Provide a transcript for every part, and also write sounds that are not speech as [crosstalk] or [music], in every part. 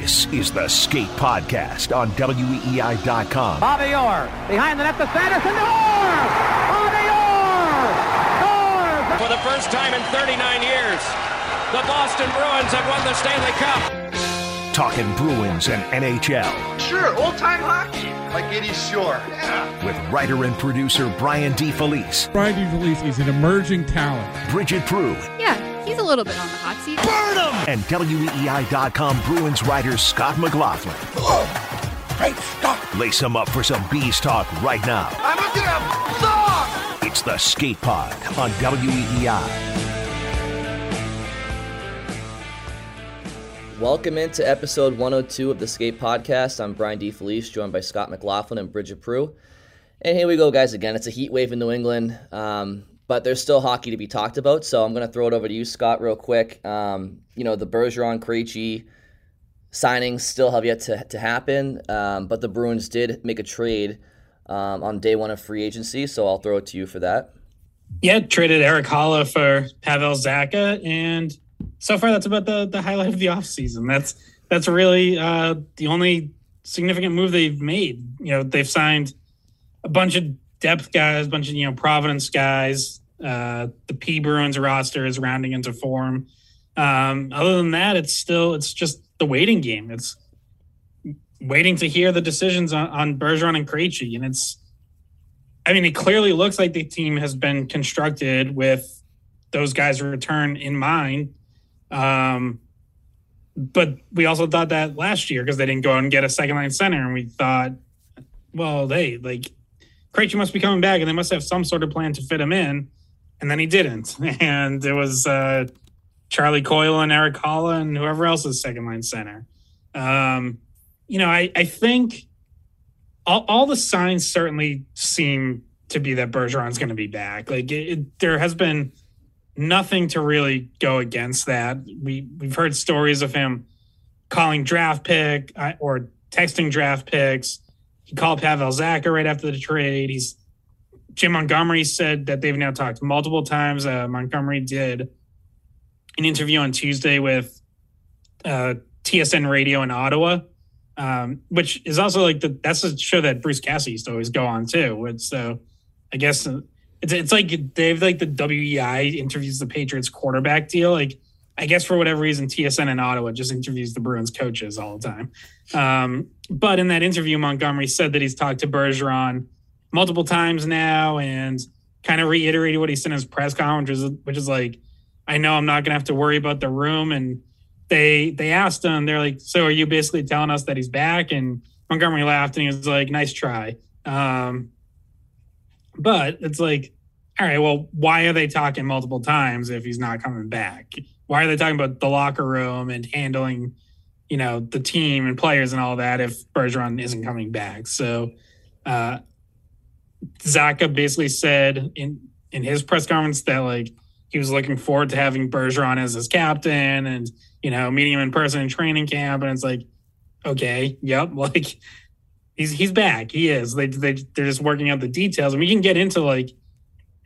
This is the Skate Podcast on WEEI.com. Bobby Orr behind the net to Sanderson. Orr! Bobby Orr! Orr! For the first time in 39 years, the Boston Bruins have won the Stanley Cup. Talking Bruins and NHL. Sure, old time hockey, like Eddie Shore. Yeah. With writer and producer Brian DeFelice. Brian DeFelice is an emerging talent. Bridgette Proulx. Yeah, he's a little bit on the hot seat. Burn him! And WEEI.com Bruins writer Scott McLaughlin. Oh, great Scott. Lace him up for some bees talk right now. I'm gonna have. It's the Skate Pod on WEEI. Welcome into episode 102 of the Skate Podcast. I'm Brian DeFelice, joined by Scott McLaughlin and Bridgette Proulx. And here we go, guys. Again, it's a heat wave in New England, um, but there's still hockey to be talked about. So I'm going to throw it over to you, Scott, real quick. Um, you know, the Bergeron Krejci signings still have yet to, to happen, um, but the Bruins did make a trade um, on day one of free agency. So I'll throw it to you for that. Yeah, traded Erik Haula for Pavel Zacha, and so far that's about the the highlight of the offseason. That's that's really uh, the only significant move they've made. You know, they've signed a bunch of depth guys, a bunch of you know Providence guys. Uh, the P Bruins roster is rounding into form. Um, other than that, it's still it's just the waiting game. It's waiting to hear the decisions on, on Bergeron and Krejci, and it's. I mean, it clearly looks like the team has been constructed with those guys' return in mind. Um, but we also thought that last year because they didn't go out and get a second line center, and we thought, well, they like Krejci must be coming back, and they must have some sort of plan to fit him in, and then he didn't, [laughs] and it was uh, Charlie Coyle and Erik Haula and whoever else is second line center. Um, you know, I I think all, all the signs certainly seem to be that Bergeron's going to be back. Like it, it, there has been nothing to really go against that. We we've heard stories of him calling draft pick or texting draft picks. He called Pavel Zacha right after the trade. He's Jim Montgomery said that they've now talked multiple times. Uh, Montgomery did an interview on Tuesday with uh, TSN Radio in Ottawa, um, which is also like the that's a show that Bruce Cassidy used to always go on too. It's, so I guess it's it's like they have like the WEEI interviews the Patriots quarterback deal. Like I guess for whatever reason, TSN in Ottawa just interviews the Bruins coaches all the time. Um, but in that interview, Montgomery said that he's talked to Bergeron multiple times now and kind of reiterated what he said in his press conference, which is, which is like, I know I'm not going to have to worry about the room. And they they asked him, they're like, so are you basically telling us that he's back? And Montgomery laughed and he was like, nice try. Um, but it's like, all right, well, why are they talking multiple times if he's not coming back? Why are they talking about the locker room and handling, you know, the team and players and all that if Bergeron isn't coming back? So, uh, Zacha basically said in in his press conference that like he was looking forward to having Bergeron as his captain and you know meeting him in person in training camp, and it's like, okay, yep, [laughs] like he's he's back. He is. They they they're just working out the details, and we can get into like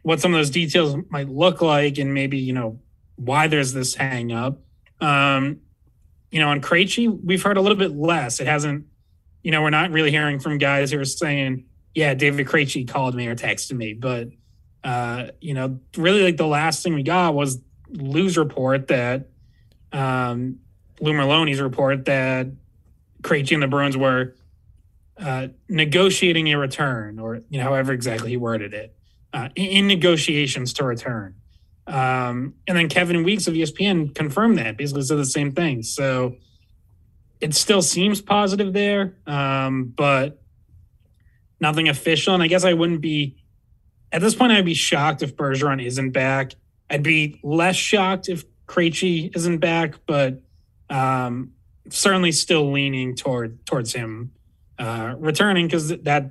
what some of those details might look like, and maybe you know why there's this hang up. Um, you know, on Krejci, we've heard a little bit less. It hasn't, you know, we're not really hearing from guys who are saying, "Yeah, David Krejci called me or texted me," but uh, you know, really like the last thing we got was Lou's report that um, Lou Merloni's report that Krejci and the Bruins were uh, negotiating a return, or you know, however exactly he worded it, uh, in, in negotiations to return. Um, and then Kevin Weekes of ESPN confirmed that, basically said the same thing. So it still seems positive there, um, but nothing official. And I guess I wouldn't be at this point. I'd be shocked if Bergeron isn't back. I'd be less shocked if Krejci isn't back, but um, certainly still leaning toward towards him uh, returning because that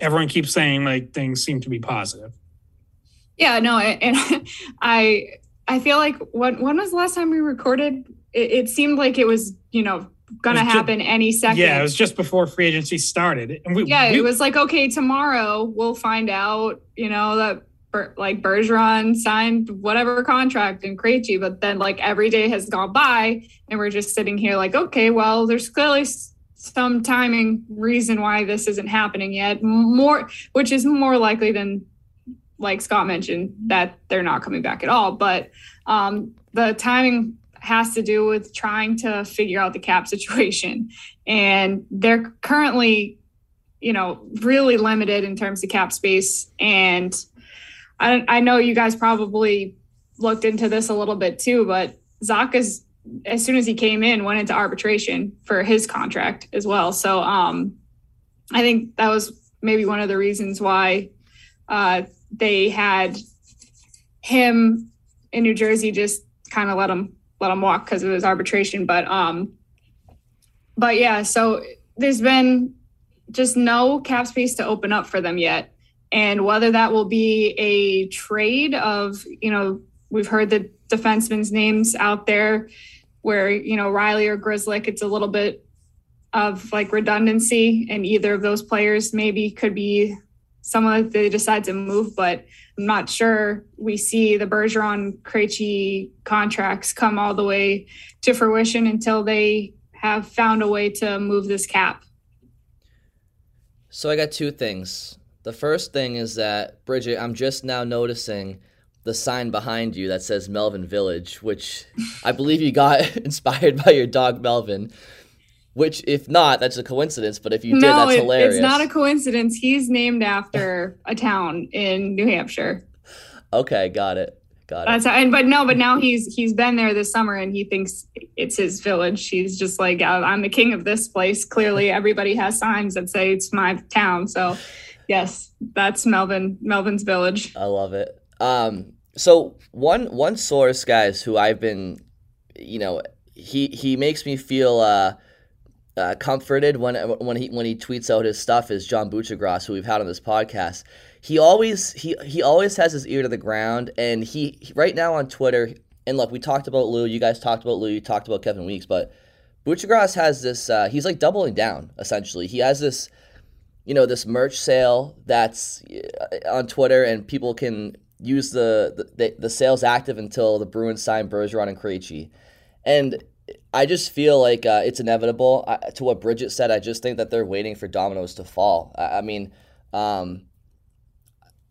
everyone keeps saying like things seem to be positive. Yeah, no, and [laughs] I I feel like when when was the last time we recorded? It, it seemed like it was you know gonna happen just, any second. Yeah, it was just before free agency started, and we, yeah, we, it was like okay, tomorrow we'll find out. You know that like Bergeron signed whatever contract in Krejci, but then like every day has gone by, and we're just sitting here like, okay, well, there's clearly some timing reason why this isn't happening yet. More, which is more likely than like Scott mentioned, that they're not coming back at all. But um, the timing has to do with trying to figure out the cap [laughs] situation. And they're currently, you know, really limited in terms of cap space. And I, I know you guys probably looked into this a little bit too, but Zacha's, as soon as he came in, went into arbitration for his contract as well. So um, I think that was maybe one of the reasons why uh, they had him in New Jersey just kind of let him let him walk because of his arbitration. But um, but yeah, so there's been just no cap space to open up for them yet, and whether that will be a trade of you know we've heard the defensemen's names out there where you know Reilly or Grzelcyk, it's a little bit of like redundancy, and either of those players maybe could be someone they decide to move, but I'm not sure we see the Bergeron Krejci contracts come all the way to fruition until they have found a way to move this cap. So I got two things. The first thing is that Bridget, I'm just now noticing the sign behind you that says Melvin Village, which I believe you got [laughs] inspired by your dog Melvin. Which, if not, that's a coincidence. But if you did, that's it, hilarious. It's not a coincidence. He's named after a town in New Hampshire. Okay, got it. Got that's it. How, and but no, but now he's he's been there this summer and he thinks it's his village. He's just like I'm the king of this place. Clearly, everybody has signs that say it's my town. So, yes, that's Melvin Melvin's village. I love it. Um, so one one source, guys, who I've been, you know, he he makes me feel uh uh, comforted when when he when he tweets out his stuff is John Buccigross, who we've had on this podcast. He always he he always has his ear to the ground, and he, right now on Twitter. And look, we talked about Lou. You guys talked about Lou. You talked about Kevin Weekes, but Buccigross has this. Uh, he's like doubling down essentially. He has this, you know, this merch sale that's uh, on Twitter, and people can use the the, the sales active until the Bruins sign Bergeron and Krejci. And I just feel like uh, it's inevitable. I, to what Bridget said, I just think that they're waiting for dominoes to fall. I, I mean, um,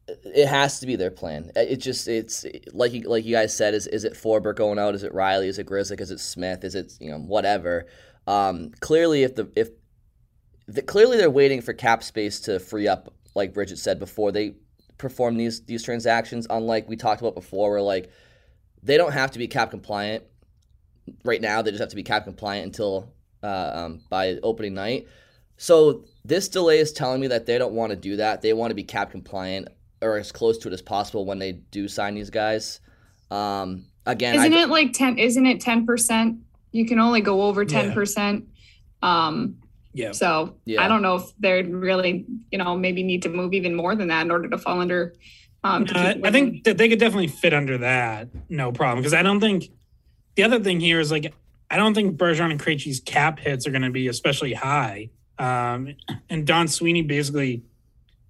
it has to be their plan. It just it's like you, like you guys said. Is is it Forbort going out? Is it Reilly? Is it Grzelcyk? Is it Smith? Is it you know whatever? Um, clearly, if the if the, clearly they're waiting for cap space to free up, like Bridget said before they perform these these transactions. Unlike we talked about before, where like they don't have to be cap compliant right now they just have to be cap compliant until uh, um, by opening night. So this delay is telling me that they don't want to do that. They want to be cap compliant or as close to it as possible when they do sign these guys. Um, again, isn't I, it like ten? Isn't it ten percent? You can only go over ten yeah. percent. Um, yeah. So yeah. I don't know if they're really, you know, maybe need to move even more than that in order to fall under. Um, to I think that they could definitely fit under that, no problem. Because I don't think the other thing here is like I don't think Bergeron and Krejci's cap hits are going to be especially high. Um, and Don Sweeney basically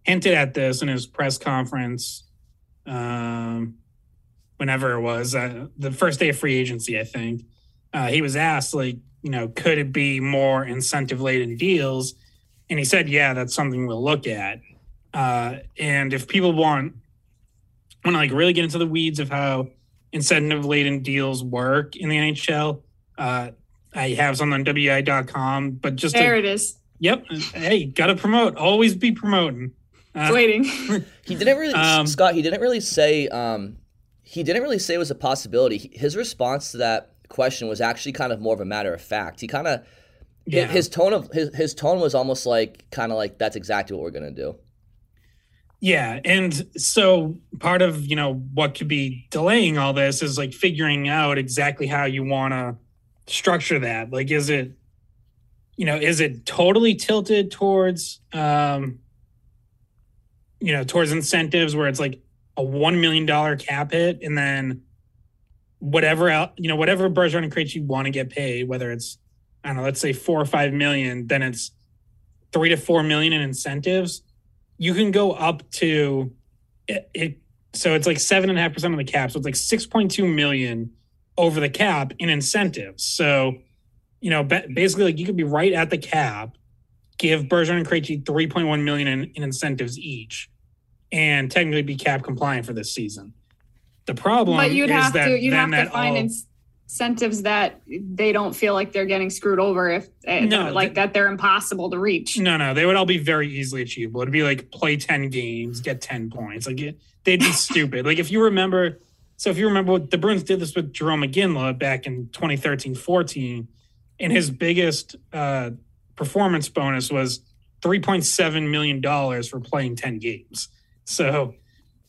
hinted at this in his press conference, um, whenever it was uh, the first day of free agency. I think uh, he was asked like, you know, could it be more incentive laden deals? And he said, yeah, that's something we'll look at. Uh, and if people want want to like really get into the weeds of how incentive laden deals work in the NHL. Uh, I have some on WEEI.com, but just there to, it is. Yep. Hey, gotta promote. Always be promoting. Uh, waiting. [laughs] he didn't really, um, Scott. He didn't really say. Um, he didn't really say it was a possibility. His response to that question was actually kind of more of a matter of fact. He kind of yeah. his tone of his his tone was almost like kind of like that's exactly what we're gonna do. Yeah, and so part of you know what could be delaying all this is like figuring out exactly how you want to structure that. Like, is it you know is it totally tilted towards um you know towards incentives where it's like a one million dollar cap hit and then whatever else, you know whatever Bergeron and Krejci want to get paid, whether it's I don't know, let's say four or five million, then it's three to four million in incentives. You can go up to it, it so it's like seven and a half percent of the cap. So it's like six point two million over the cap in incentives. So, you know, basically like you could be right at the cap, give Bergeron and Krejci 3.1 million in, in incentives each and technically be cap compliant for this season. The problem but you'd have to you'd have to find all, incentives that they don't feel like they're getting screwed over if eh, no, like that they're impossible to reach. No, no, they would all be very easily achievable. It'd be like play 10 games, get 10 points. Like it, they'd be [laughs] stupid. Like if you remember so if you remember what the Bruins did this with Jarome Iginla back in 2013-14 and his biggest uh, performance bonus was 3.7 million dollars for playing 10 games. So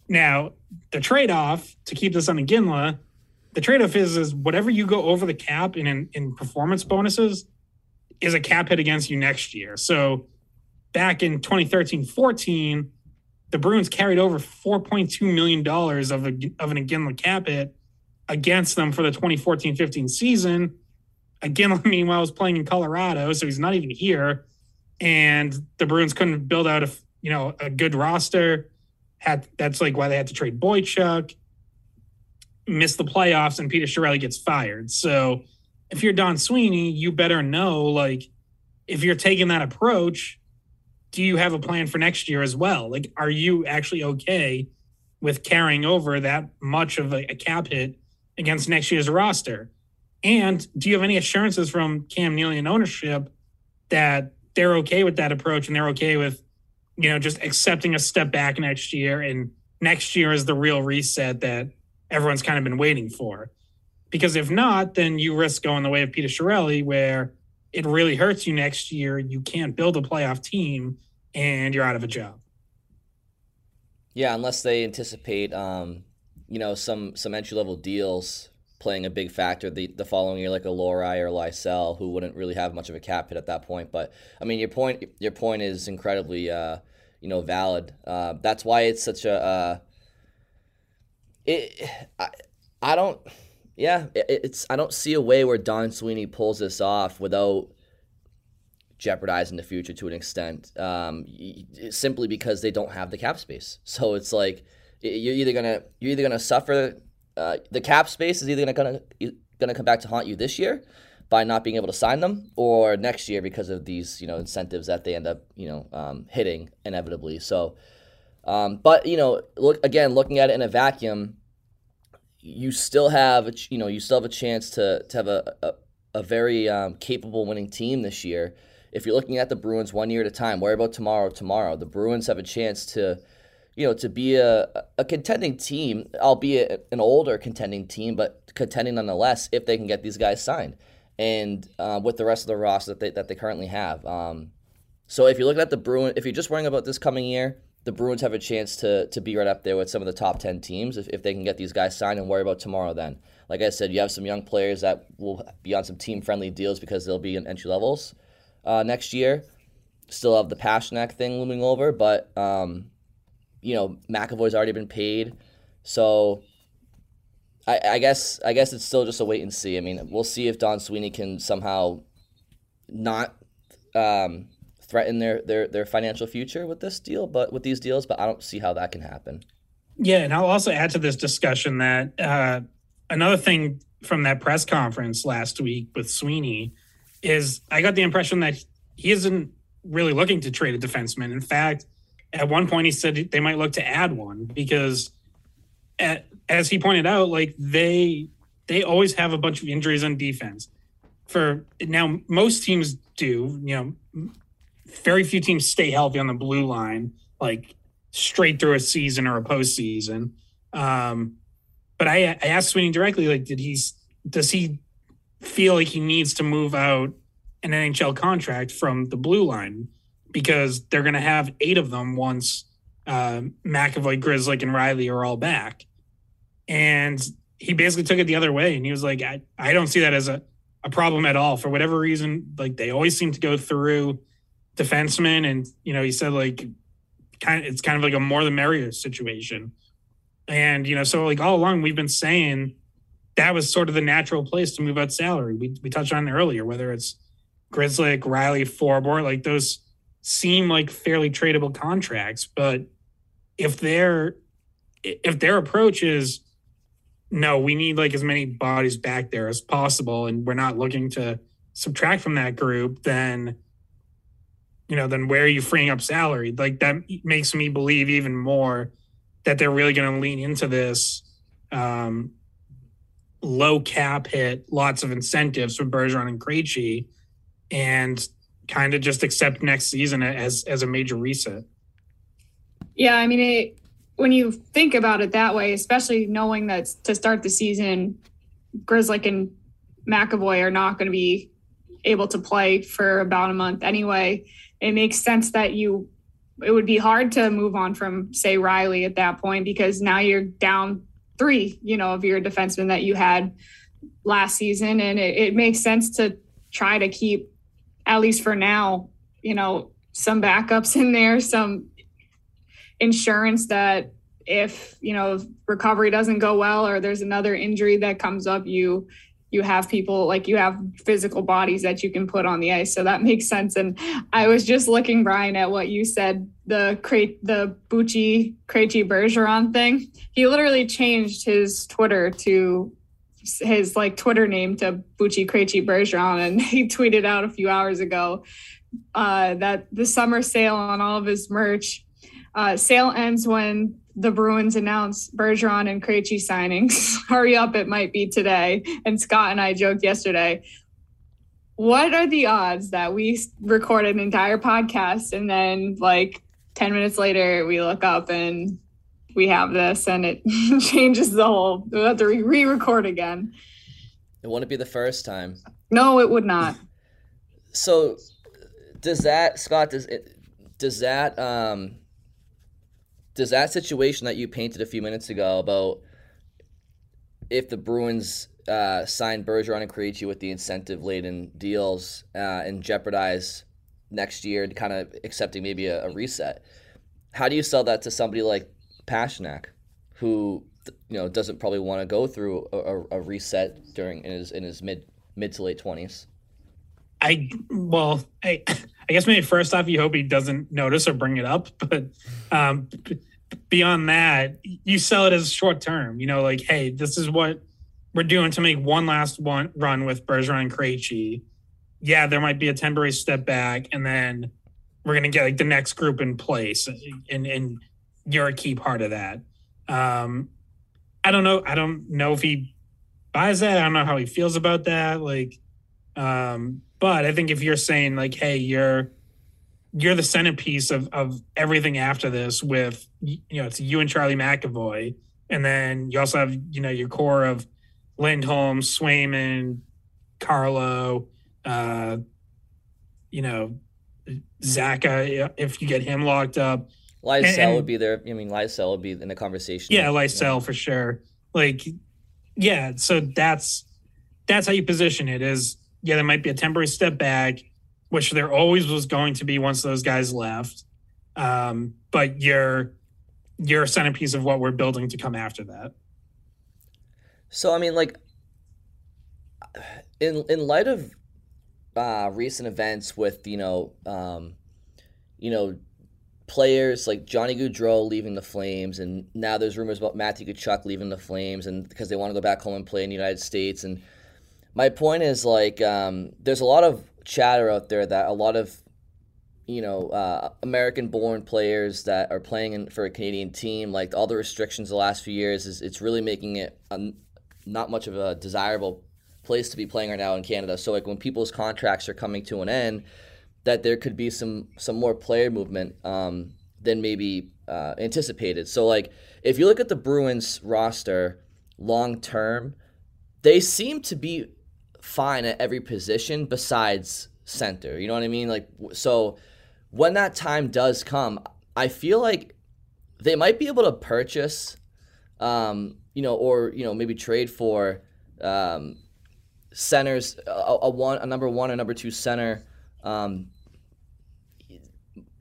now the trade off to keep this on Iginla, the trade off is is whatever you go over the cap in, in performance bonuses is a cap hit against you next year. So back in 2013 14, the Bruins carried over 4.2 million dollars of a of an Iginla cap hit against them for the 2014-15 season. Again, [laughs] meanwhile, was playing in Colorado, so he's not even here. And the Bruins couldn't build out a you know a good roster had that's like why they had to trade Boychuk, miss the playoffs, and Peter Chiarelli gets fired. So if you're Don Sweeney, you better know like if you're taking that approach, do you have a plan for next year as well? Like, are you actually okay with carrying over that much of a, a cap hit against next year's roster? And do you have any assurances from Cam Neely and ownership that they're okay with that approach and they're okay with you know, just accepting a step back next year. And next year is the real reset that everyone's kind of been waiting for. Because if not, then you risk going the way of Peter Chiarelli, where it really hurts you next year. You can't build a playoff team and you're out of a job. Yeah, unless they anticipate, um, you know, some some entry level deals playing a big factor the, the following year, like a Lohrei or Lysell, who wouldn't really have much of a cap hit at that point. But I mean, your point your point is incredibly uh, you know valid. Uh, that's why it's such a uh, it. I, I don't. Yeah, it, it's I don't see a way where Don Sweeney pulls this off without jeopardizing the future to an extent. Um, simply because they don't have the cap space. So it's like you're either gonna you're either gonna suffer. Uh, the cap space is either gonna gonna gonna come back to haunt you this year, by not being able to sign them, or next year because of these you know incentives that they end up you know um, hitting inevitably. So, um, but you know, look again, looking at it in a vacuum, you still have a, you know you still have a chance to to have a a, a very um, capable winning team this year. If you're looking at the Bruins one year at a time, worry about tomorrow. Tomorrow, the Bruins have a chance to you know, to be a, a contending team, albeit an older contending team, but contending nonetheless if they can get these guys signed and uh, with the rest of the roster that they, that they currently have. Um, so if you're looking at the Bruins, if you're just worrying about this coming year, the Bruins have a chance to to be right up there with some of the top 10 teams if, if they can get these guys signed and worry about tomorrow then. Like I said, you have some young players that will be on some team friendly deals because they'll be in entry levels uh, next year. Still have the Pastrnak thing looming over, but um, you know McAvoy's already been paid, so I, I guess I guess it's still just a wait and see. I mean, we'll see if Don Sweeney can somehow not um, threaten their, their their financial future with this deal, but with these deals. But I don't see how that can happen. Yeah, and I'll also add to this discussion that uh, another thing from that press conference last week with Sweeney is I got the impression that he isn't really looking to trade a defenseman. In fact, at one point he said they might look to add one because at, as he pointed out, like they they always have a bunch of injuries on defense. For now, most teams do. You know, very few teams stay healthy on the blue line, like straight through a season or a postseason. Um, but I, I asked Sweeney directly, like, did he does he feel like he needs to move out an NHL contract from the blue line because they're going to have eight of them once uh, McAvoy, Grzelcyk, and Reilly are all back. And he basically took it the other way, and he was like, I, I don't see that as a, a problem at all. For whatever reason, like they always seem to go through defensemen, and you know, he said like kind of it's kind of like a more the merrier situation. And you know, so like all along we've been saying that was sort of the natural place to move out salary. We we touched on it earlier, whether it's Grzelcyk, Reilly, Forbort, like those seem like fairly tradable contracts. But if their if their approach is no, we need like as many bodies back there as possible, and we're not looking to subtract from that group, then you know, then where are you freeing up salary? Like that makes me believe even more that they're really going to lean into this um, low cap hit, lots of incentives for Bergeron and Krejci, and kind of just accept next season as as a major reset. Yeah, I mean, it, when you think about it that way, especially knowing that to start the season, Grzelcyk and McAvoy are not going to be able to play for about a month anyway. It makes sense that you it would be hard to move on from say Reilly at that point because now you're down three, you know, of your defensemen that you had last season. And it, it makes sense to try to keep, at least for now, you know, some backups in there, some insurance that if, you know, recovery doesn't go well or there's another injury that comes up, you you have people like you have physical bodies that you can put on the ice. So that [laughs] makes sense. And I was just looking, Brian, at what you said the crate the Bucci Krejci Bergeron thing. He literally changed his Twitter to his like Twitter name to Bucci Krejci Bergeron, and [laughs] he tweeted out a few hours ago uh, that the summer sale on all of his merch uh, sale ends when the Bruins announce Bergeron and Krejci signings. [laughs] Hurry up, it might be today. And Scott and I joked yesterday. What are the odds that we record an entire podcast and then like 10 minutes later we look up and we have this and it [laughs] changes the whole we'll have to re-record again. It wouldn't be the first time. No, it would not. [laughs] so does that Scott does it does that um does that situation that you painted a few minutes ago about if the Bruins uh, sign Bergeron and Krejci with the incentive laden deals uh, and jeopardize next year, kind of accepting maybe a, a, reset, how do you sell that to somebody like Pastrnak, who you know doesn't probably want to go through a, a, reset during in his in his mid mid to late twenties? I well, I [laughs] I guess maybe first off, you hope he doesn't notice or bring it up, but um, beyond that, you sell it as short term. You know, like, hey, this is what we're doing to make one last one run with Bergeron and Krejci. Yeah, there might be a temporary step back, and then we're gonna get like the next group in place, and and you're a key part of that. Um, I don't know. I don't know if he buys that. I don't know how he feels about that. Like, um, but I think if you're saying like, hey, you're you're the centerpiece of of everything after this with you know it's you and Charlie McAvoy, and then you also have you know your core of Lindholm, Swayman, Carlo, uh, you know Zacha if you get him locked up. Lysell would be there. I mean, Lysell would be in the conversation. Yeah, Lysell for sure. Like, yeah. So that's that's how you position it. Is yeah, there might be a temporary step back which there always was going to be once those guys left. Um, but you're you're a centerpiece of what we're building to come after that. So I mean, like, in in light of uh, recent events with you know, um, you know, players like Johnny Gaudreau leaving the Flames, and now there's rumors about Matthew Tkachuk leaving the Flames, and because they want to go back home and play in the United States. And my point is like, um, there's a lot of chatter out there that a lot of you know uh, American-born players that are playing in, for a Canadian team, like all the restrictions the last few years, is it's really making it a, not much of a desirable place to be playing right now in Canada. So like when people's contracts are coming to an end, that there could be some some more player movement um, than maybe uh, anticipated. So like if you look at the Bruins roster, long term, they seem to be fine at every position besides center. You know what I mean? Like so when that time does come, I feel like they might be able to purchase um, you know, or you know, maybe trade for um, centers, a, a, one, a number one, or number two center, um,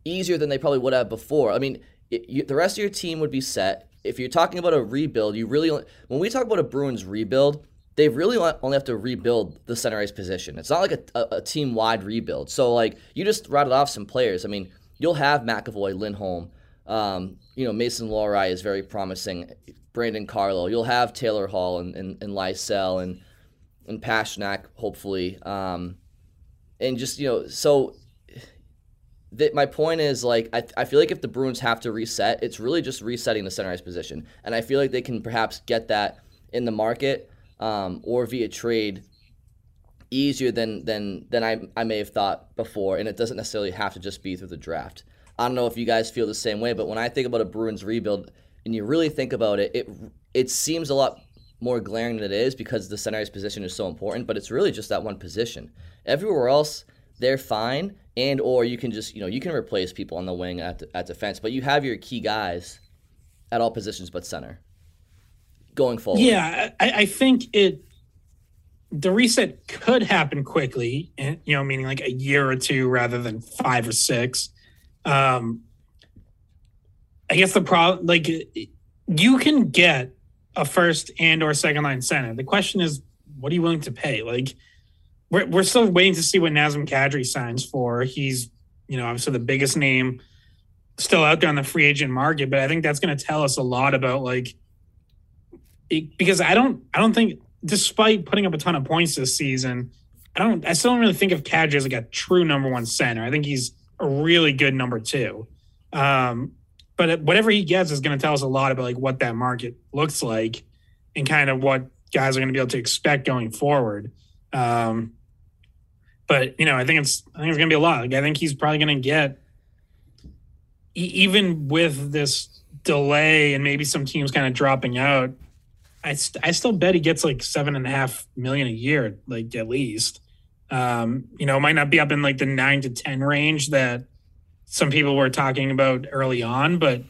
easier than they probably would have before. I mean, it, you, the rest of your team would be set. If you're talking about a rebuild, you really when we talk about a Bruins rebuild, they really only have to rebuild the center ice position. It's not like a, a, a team wide rebuild. So like you just routed off some players. I mean, you'll have McAvoy, Lindholm. Um, you know, Mason Lohrei is very promising. Brandon Carlo. You'll have Taylor Hall and, and, and Lysell and and Pastrnak, hopefully. Um, and just, you know, so that my point is like I, I feel like if the Bruins have to reset, it's really just resetting the center ice position. And I feel like they can perhaps get that in the market um, or via trade easier than than than I, I may have thought before. And it doesn't necessarily have to just be through the draft. I don't know if you guys feel the same way, but when I think about a Bruins rebuild, and you really think about it, it it seems a lot more glaring than it is because the center ice position is so important, but it's really just that one position. Everywhere else, they're fine, and or you can just you know you can replace people on the wing at at defense, but you have your key guys at all positions but center going forward. Yeah, I, I think it the reset could happen quickly, and you know, meaning like a year or two rather than five or six. Um, I guess the problem, like, you can get a first and or second line center. The question is, what are you willing to pay? Like, we're we're still waiting to see what Nazem Kadri signs for. He's, you know, obviously the biggest name still out there on the free agent market, but I think that's going to tell us a lot about like, because I don't, I don't think, despite putting up a ton of points this season, I don't, I still don't really think of Kadri as like a true number one center. I think he's a really good number two. Um, but whatever he gets is going to tell us a lot about like what that market looks like and kind of what guys are going to be able to expect going forward. Um, but you know, I think it's I think it's going to be a lot. Like I think he's probably going to get even with this delay and maybe some teams kind of dropping out. I, st- I still bet he gets like seven and a half million a year, like at least. Um, you know, might not be up in like the nine to ten range that some people were talking about early on, but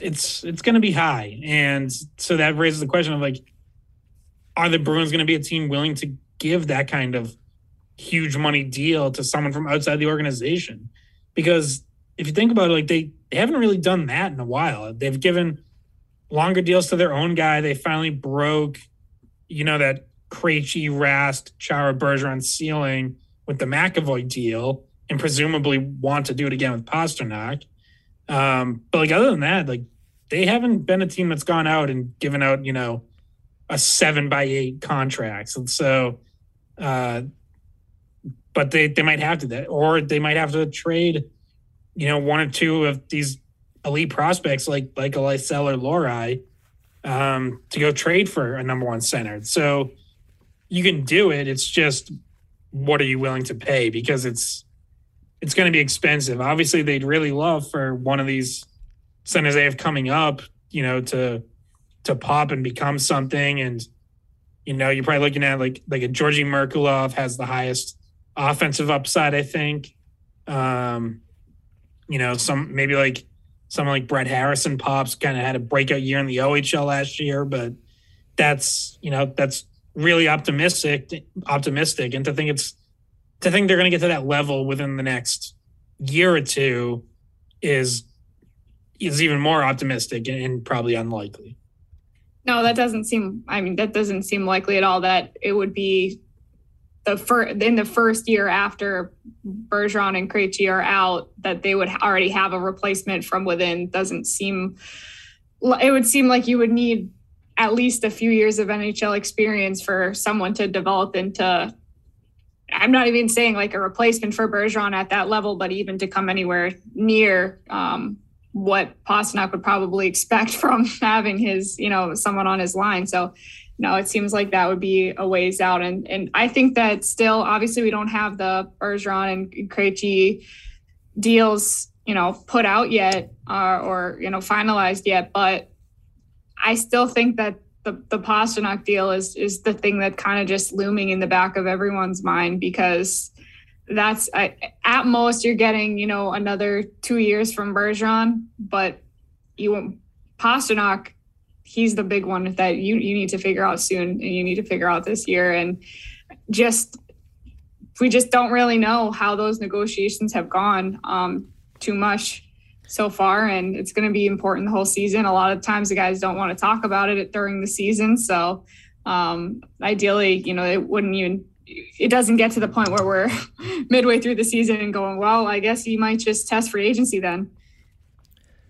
it's it's going to be high, and so that raises the question of like, are the Bruins going to be a team willing to give that kind of huge money deal to someone from outside the organization? Because if you think about it, like they they haven't really done that in a while. They've given longer deals to their own guy. They finally broke, you know, that Krejci, Rask, Chara, Bergeron ceiling with the McAvoy deal and presumably want to do it again with Pastrnak. Um, but like other than that, like they haven't been a team that's gone out and given out, you know, a seven by eight contracts. And so uh but they they might have to that or they might have to trade, you know, one or two of these elite prospects like like a Lysell or Lohrei um to go trade for a number one center. So you can do it. It's just what are you willing to pay? Because it's it's going to be expensive. Obviously, they'd really love for one of these centers they have coming up, you know, to to pop and become something. And you know, you're probably looking at like like a Georgi Merkulov has the highest offensive upside, I think. Um, you know, some maybe like someone like Brett Harrison pops kind of had a breakout year in the OHL last year, but that's you know that's really optimistic optimistic and to think it's to think they're going to get to that level within the next year or two is is even more optimistic and probably unlikely. No, that doesn't seem. I mean, that doesn't seem likely at all. That it would be the first in the first year after Bergeron and Krejci are out, that they would already have a replacement from within. Doesn't seem. It would seem like you would need at least a few years of NHL experience for someone to develop into I'm not even saying like a replacement for Bergeron at that level, but even to come anywhere near um, what Pastrnak would probably [laughs] expect from having his, you know, someone on his line. So, no, it seems like that would be a ways out. And and I think that still, obviously, we don't have the Bergeron and Krejci deals, you know, put out yet uh, or you know finalized yet, but I still think that the the Pastrnak deal is is the thing that kind of just looming in the back of everyone's mind because that's I, at most you're getting you know another two years from Bergeron, but you Pastrnak, he's the big one that you you need to figure out soon, and you need to figure out this year, and just we just don't really know how those negotiations have gone um, too much so far, and it's going to be important the whole season. A lot of times, the guys don't want to talk about it during the season, so um, ideally, you know, it wouldn't even. It doesn't get to the point where we're [laughs] midway through the season and going, well, I guess you might just test free agency then.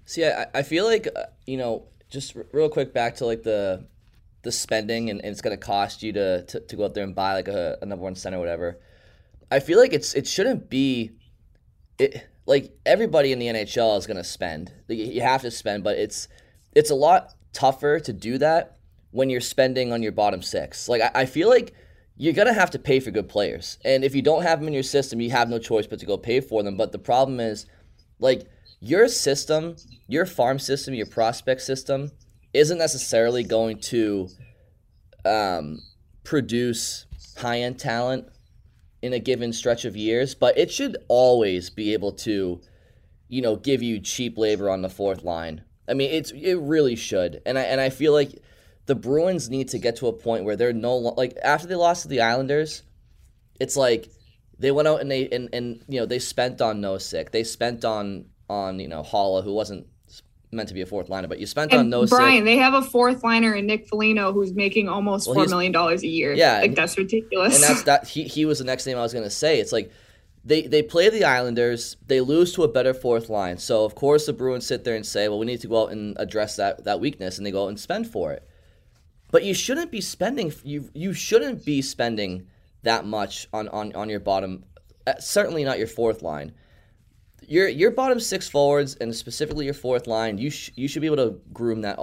See, I, I feel like uh, you know, just r- real quick back to like the the spending and, and it's going to cost you to, to, to go out there and buy like a, a number one center or whatever. I feel like it's it shouldn't be it like everybody in the NHL is going to spend. You have to spend, but it's it's a lot tougher to do that when you're spending on your bottom six. Like I, I feel like you're gonna have to pay for good players, and if you don't have them in your system, you have no choice but to go pay for them. But the problem is, like your system, your farm system, your prospect system isn't necessarily going to um, produce high end talent in a given stretch of years, but it should always be able to, you know, give you cheap labor on the fourth line. I mean, it's it really should, and I and I feel like the Bruins need to get to a point where they're no like after they lost to the Islanders, it's like they went out and they and, and you know they spent on Nosek, they spent on on you know Haula, who wasn't meant to be a fourth liner, but you spent and on Nosek. Brian, they have a fourth liner in Nick Foligno who's making almost Well, four million dollars a year. Yeah, like and- that's ridiculous. and that's that he, he was the next name I was gonna say. It's like they they play the Islanders, they lose to a better fourth line. So of course the Bruins sit there and say, Well, we need to go out and address that that weakness and they go out and spend for it. But you shouldn't be spending you you shouldn't be spending that much on, on, on your bottom uh, certainly not your fourth line. Your your bottom six forwards and specifically your fourth line, you sh- you should be able to groom that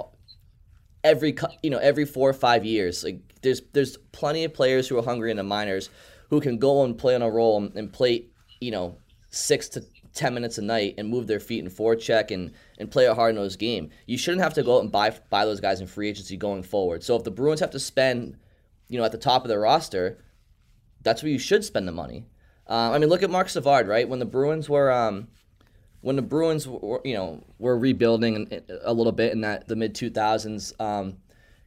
every you know every four or five years. Like there's there's plenty of players who are hungry in the minors who can go and play on a roll and, and play you know six to ten minutes a night and move their feet and forecheck and and play a hard nosed game. You shouldn't have to go out and buy buy those guys in free agency going forward. So if the Bruins have to spend you know at the top of their roster, that's where you should spend the money. Uh, I mean, look at Marc Savard, right? When the Bruins were, um, when the Bruins were, you know, were rebuilding a little bit in that the mid two thousands. Um,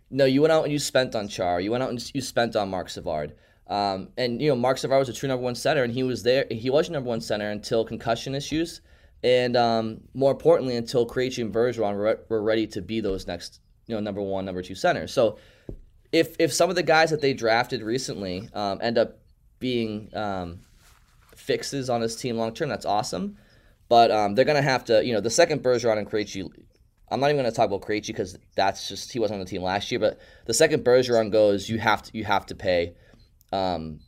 no, you went out and you spent on Char. You went out and you spent on Marc Savard. Um, and you know, Marc Savard was a true number one center, and he was there. He was your number one center until concussion issues, and um, more importantly, until Krejci and Bergeron were, were ready to be those next, you know, number one, number two centers. So if if some of the guys that they drafted recently um, end up being um, fixes on his team long term, that's awesome. But um, they're gonna have to, you know, the second Bergeron and Krejci. I'm not even gonna talk about Krejci because that's just he wasn't on the team last year. But the second Bergeron goes, you have to you have to pay, um,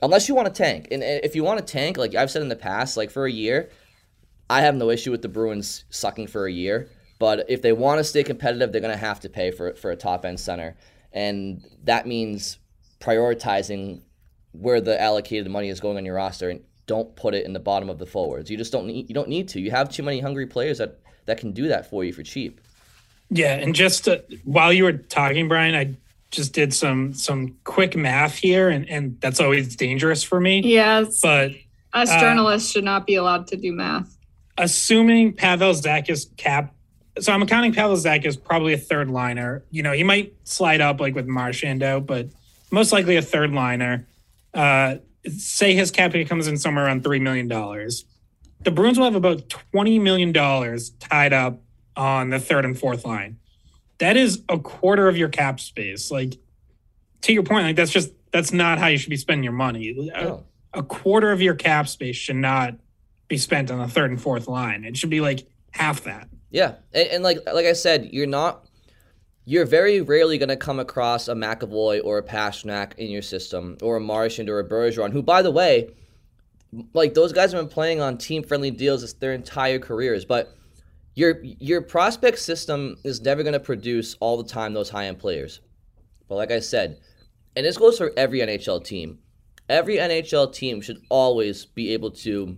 unless you want to tank. And if you want to tank, like I've said in the past, like for a year, I have no issue with the Bruins sucking for a year. But if they want to stay competitive, they're gonna have to pay for for a top end center, and that means prioritizing where the allocated money is going on your roster and don't put it in the bottom of the forwards. You just don't need you don't need to. You have too many hungry players that that can do that for you for cheap. Yeah, and just uh, while you were talking, Brian, I just did some some quick math here, and and that's always dangerous for me. yes, But us uh, journalists should not be allowed to do math. assuming Pavel Zacha's cap, so I'm accounting Pavel Zacha's probably a third liner. You know, he might slide up like with Marchand out, but most likely a third liner. Uh, say his cap hit comes in somewhere around three million dollars. The Bruins will have about twenty million dollars tied up on the third and fourth line. That is a quarter of your cap space. Like to your point, like that's just that's not how you should be spending your money. A- a quarter of your cap space should not be spent on the third and fourth line. It should be like half that. Yeah, and, and like like I said, you're not. You're very rarely going to come across a McAvoy or a Pastrnak in your system, or a Marchand or a Bergeron, who, by the way, like those guys have been playing on team-friendly deals their entire careers. But your your prospect system is never going to produce all the time those high-end players. But like I said, and this goes for every NHL team. Every NHL team should always be able to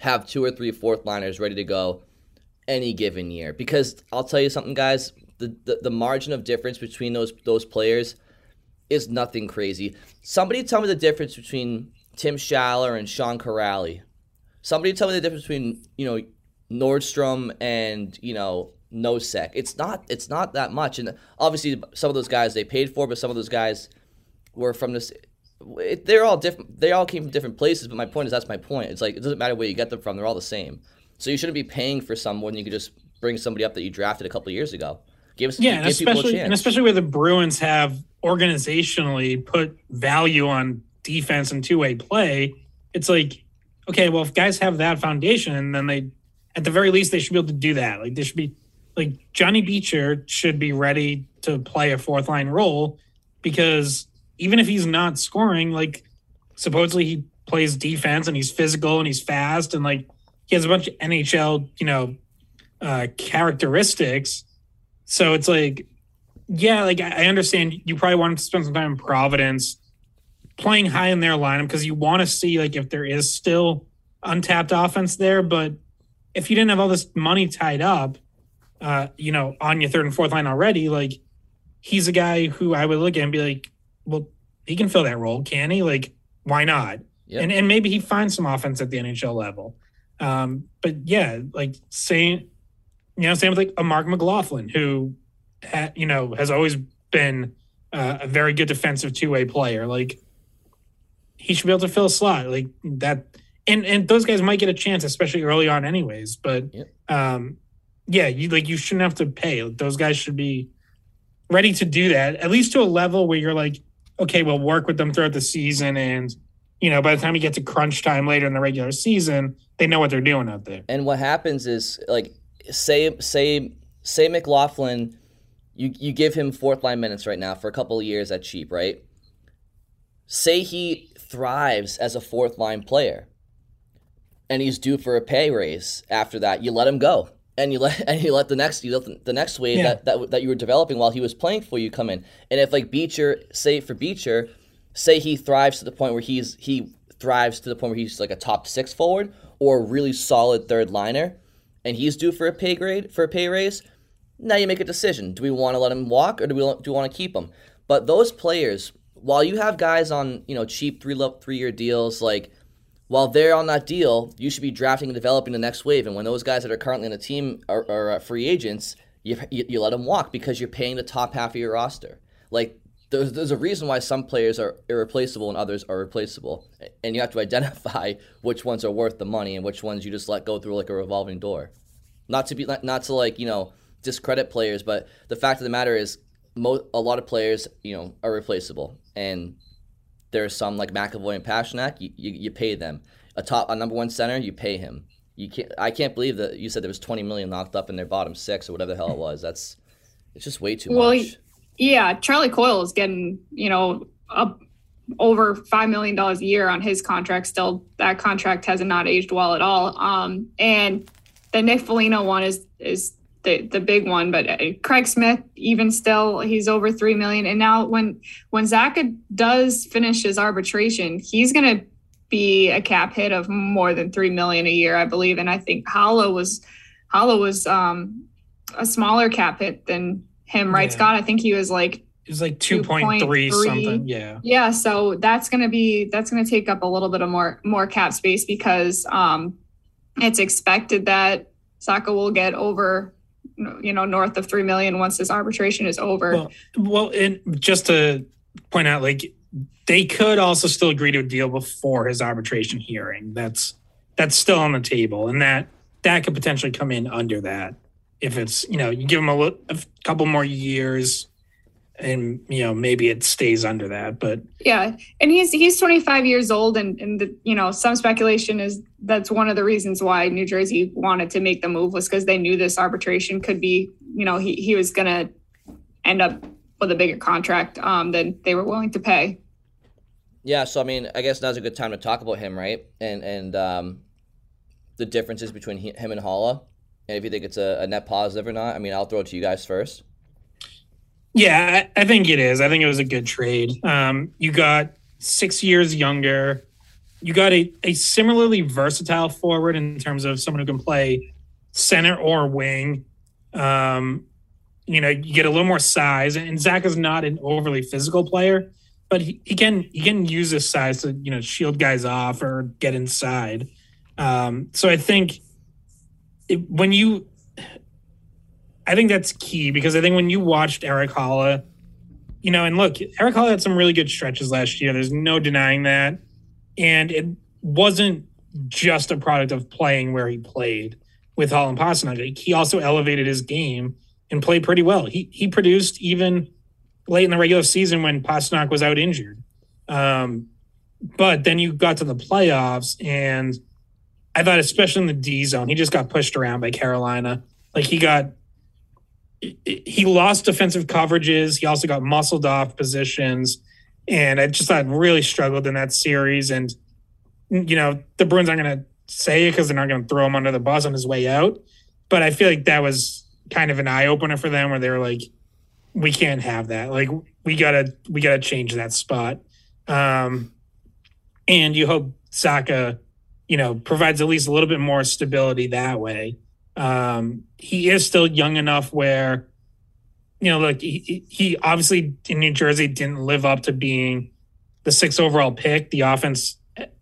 have two or three fourth liners ready to go any given year. Because I'll tell you something, guys, the, the, the margin of difference between those those players is nothing crazy. Somebody tell me the difference between Tim Schaller and Sean Kuraly. Somebody tell me the difference between you know Nordstrom and you know Nosek. It's not it's not that much, and obviously some of those guys they paid for, but some of those guys were from this. It, they're all different. They all came from different places. But my point is that's my point. It's like it doesn't matter where you get them from. They're all the same. So you shouldn't be paying for someone. You could just bring somebody up that you drafted a couple years ago. Give us yeah, give and especially and especially where the Bruins have organizationally put value on defense and two way play. It's like okay, well if guys have that foundation, then they at the very least they should be able to do that. Like they should be like Johnny Beecher should be ready to play a fourth line role because even if he's not scoring, like supposedly he plays defense and he's physical and he's fast and like he has a bunch of NHL, you know, uh, characteristics. So it's like, yeah, like I understand you probably want to spend some time in Providence playing high in their lineup because you want to see like if there is still untapped offense there. But if you didn't have all this money tied up, uh, you know, on your third and fourth line already, like he's a guy who I would look at and be like, well, he can fill that role, can he? Like, why not? Yep. And and maybe he finds some offense at the NHL level. Um, but yeah, like saying, you know, same with like a Marc McLaughlin who, ha, you know, has always been uh, a very good defensive two way player. Like he should be able to fill a slot like that. And and those guys might get a chance, especially early on, anyways. But yep. um, yeah, you like you shouldn't have to pay. Those guys should be ready to do that at least to a level where you're like, okay, we'll work with them throughout the season, and you know, by the time you get to crunch time later in the regular season, they know what they're doing out there. And what happens is like, say say say McLaughlin, you you give him fourth line minutes right now for a couple of years at cheap, right? Say he thrives as a fourth line player and he's due for a pay raise after that, you let him go and you let [laughs] and you let the next you let the next wave yeah. that, that that you were developing while he was playing for you come in. And if like Beecher, say for Beecher, say he thrives to the point where he's he thrives to the point where he's like a top six forward or a really solid third liner, and he's due for a pay grade for a pay raise. Now you make a decision: do we want to let him walk or do we do we want to keep him? But those players, while you have guys on you know cheap three three year deals like while they're on that deal, you should be drafting and developing the next wave. And when those guys that are currently in the team are, are uh, free agents, you, you, you, let them walk because you're paying the top half of your roster. Like there's, there's a reason why some players are irreplaceable and others are replaceable, and you have to [laughs] identify which ones are worth the money and which ones you just let go through like a revolving door. Not to be not to like you know discredit players, but the fact of the matter is, mo- a lot of players you know are replaceable, and there's some like McAvoy and Pastrnak. You, you, you pay them. A top a number one center, you pay him. You can't. I can't believe that you said there was 20 million locked up in their bottom six or whatever the hell it was. That's it's just way too well, much. Yeah, Charlie Coyle is getting you know up over five million dollars a year on his contract. Still, that contract has not aged well at all. Um, and the Nick Foligno one is is the the big one. But uh, Craig Smith, even still, he's over three million. And now when when Zacha does finish his arbitration, he's gonna be a cap hit of more than three million a year, I believe. And I think Haula was Haula was um, a smaller cap hit than him, right, yeah. Scott? I think he was like it was like 2.3 something yeah yeah so that's going to be that's going to take up a little bit of more more cap space because um it's expected that Zacha will get over you know north of three million once this arbitration is over. Well, well, and just to point out, like they could also still agree to a deal before his arbitration hearing. That's that's still on the table, and that that could potentially come in under that if it's you know you give him a, a couple more years and you know maybe it stays under that but yeah and he's he's 25 years old and and the, you know some speculation is that's one of the reasons why new jersey wanted to make the move was because they knew this arbitration could be you know he, he was gonna end up with a bigger contract um, than they were willing to pay. Yeah so i mean i guess now's a good time to talk about him right? And and um, the differences between him and Haula, and if you think it's a, a net positive or not i mean i'll throw it to you guys first yeah, I think it is. I think it was a good trade. Um, you got six years younger. You got a, a similarly versatile forward in terms of someone who can play center or wing. Um, you know, you get a little more size. And Zach is not an overly physical player, but he, he can he can use his size to you know shield guys off or get inside. Um, so I think it, when you, I think that's key because I think when you watched Erik Haula, you know, and look, Erik Haula had some really good stretches last year. There's no denying that, and it wasn't just a product of playing where he played with Hall and Pastrnak. He also elevated his game and played pretty well. He he produced even late in the regular season when Pastrnak was out injured. Um, but then you got to the playoffs, and I thought, especially in the D zone, he just got pushed around by Carolina. Like he got, he lost defensive coverages. He also got muscled off positions, and I just thought really struggled in that series. And you know, the Bruins aren't going to say it because they're not going to throw him under the bus on his way out. But I feel like that was kind of an eye opener for them, where they were like, we can't have that. Like we gotta we gotta change that spot. Um, and you hope Zacha, you know, provides at least a little bit more stability that way. Um, he is still young enough where, you know, like he, he obviously in New Jersey didn't live up to being the sixth overall pick. The offense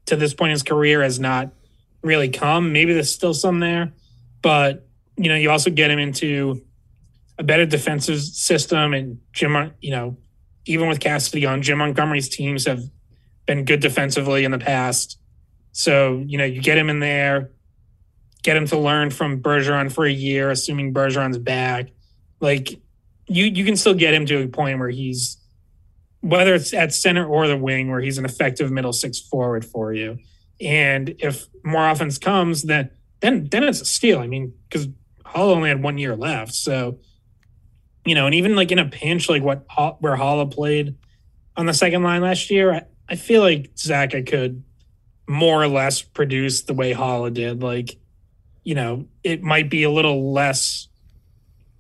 to this point in his career has not really come. Maybe there's still some there, but you know, you also get him into a better defensive system. And Jim, you know, even with Cassidy on, Jim Montgomery's teams have been good defensively in the past. So, you know, you get him in there, get him to learn from Bergeron for a year, assuming Bergeron's back. Like you you can still get him to a point where he's whether it's at center or the wing, where he's an effective middle six forward for you. And if more offense comes, then then then it's a steal. I mean, because Haula only had one year left. So you know, and even like in a pinch, like what where Haula played on the second line last year, I, I feel like Zacha could more or less produce the way Haula did. Like, you know, it might be a little less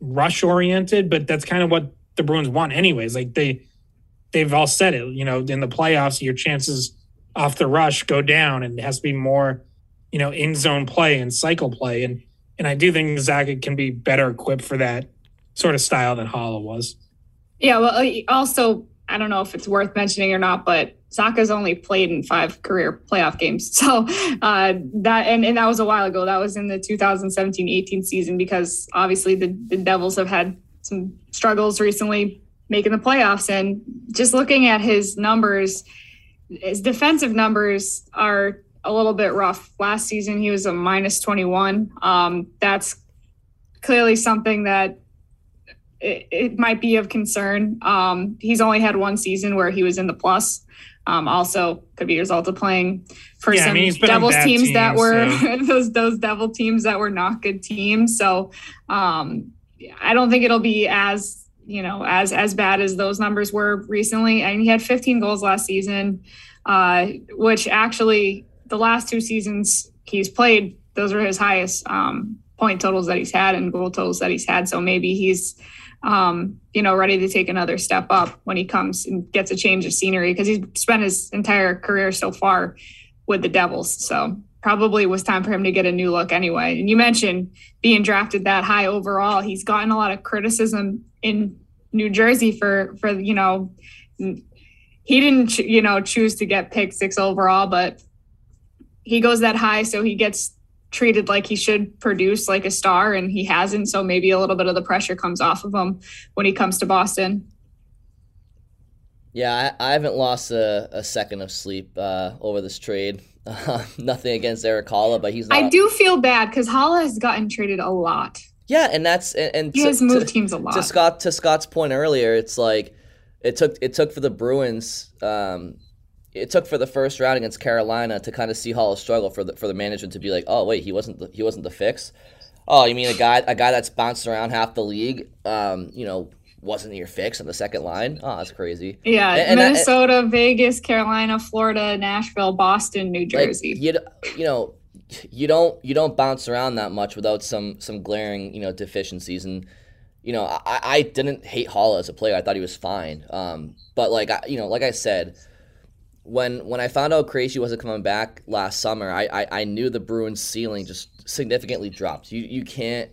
rush oriented, but that's kind of what the Bruins want, anyways. Like they they've all said it. You know, in the playoffs, your chances off the rush go down, and it has to be more, you know, in zone play and cycle play. And and I do think Zacha can be better equipped for that sort of style than Haula was. Yeah, well, uh, also, I don't know if it's worth mentioning or not, but Zacha's only played in five career playoff games. [laughs] So uh, that and, and that was a while ago. That was in the 2017-18 season because obviously the, the Devils have had some struggles recently making the playoffs. And just looking at his numbers, his defensive numbers are a little bit rough. Last season he was a minus 21. Um, that's clearly something that it, it might be of concern. Um, he's only had one season where he was in the plus. Um, also, could be a result of playing for yeah, some I mean, Devils teams, that were so. [laughs] those those Devil teams that were not good teams. So um, I don't think it'll be as you know as as bad as those numbers were recently. And he had 15 goals last season, uh, which actually the last two seasons he's played, those are his highest um, point totals that he's had and goal totals that he's had. So maybe he's um, you know, ready to take another step up when he comes and gets a change of scenery because he's spent his entire career so far with the Devils. So probably was time for him to get a new look anyway. And you mentioned being drafted that high overall. He's gotten a lot of criticism in New Jersey for for you know he didn't you know choose to get picked six overall, but he goes that high, so he gets treated like he should produce like a star and he hasn't so maybe a little bit of the pressure comes off of him when he comes to boston. Yeah i, I haven't lost a, a, second of sleep uh, over this trade. Uh, [laughs] nothing against erik Haula, but he's not... i do feel bad because Haula has gotten traded a lot. Yeah and that's and, and he to, has moved to, teams a lot. To scott to scott's point earlier it's like it took it took for the bruins um, it took for the first round against Carolina to kind of see Haula struggle for the for the management to be like, oh wait, he wasn't the, he wasn't the fix. Oh, you mean a guy a guy that's bounced around half the league? Um, you know, wasn't your fix on the second line? Oh, that's crazy. Yeah, and, and Minnesota, Vegas, Carolina, Florida, Nashville, Boston, New Jersey. Like, you you know, you don't you don't bounce around that much without some some glaring you know deficiencies and. You know, I, I didn't hate Haula as a player. I thought he was fine. Um, but like I, you know, like I said, when when I found out Krejci wasn't coming back last summer, I, I, I knew the Bruins' ceiling just significantly dropped. You you can't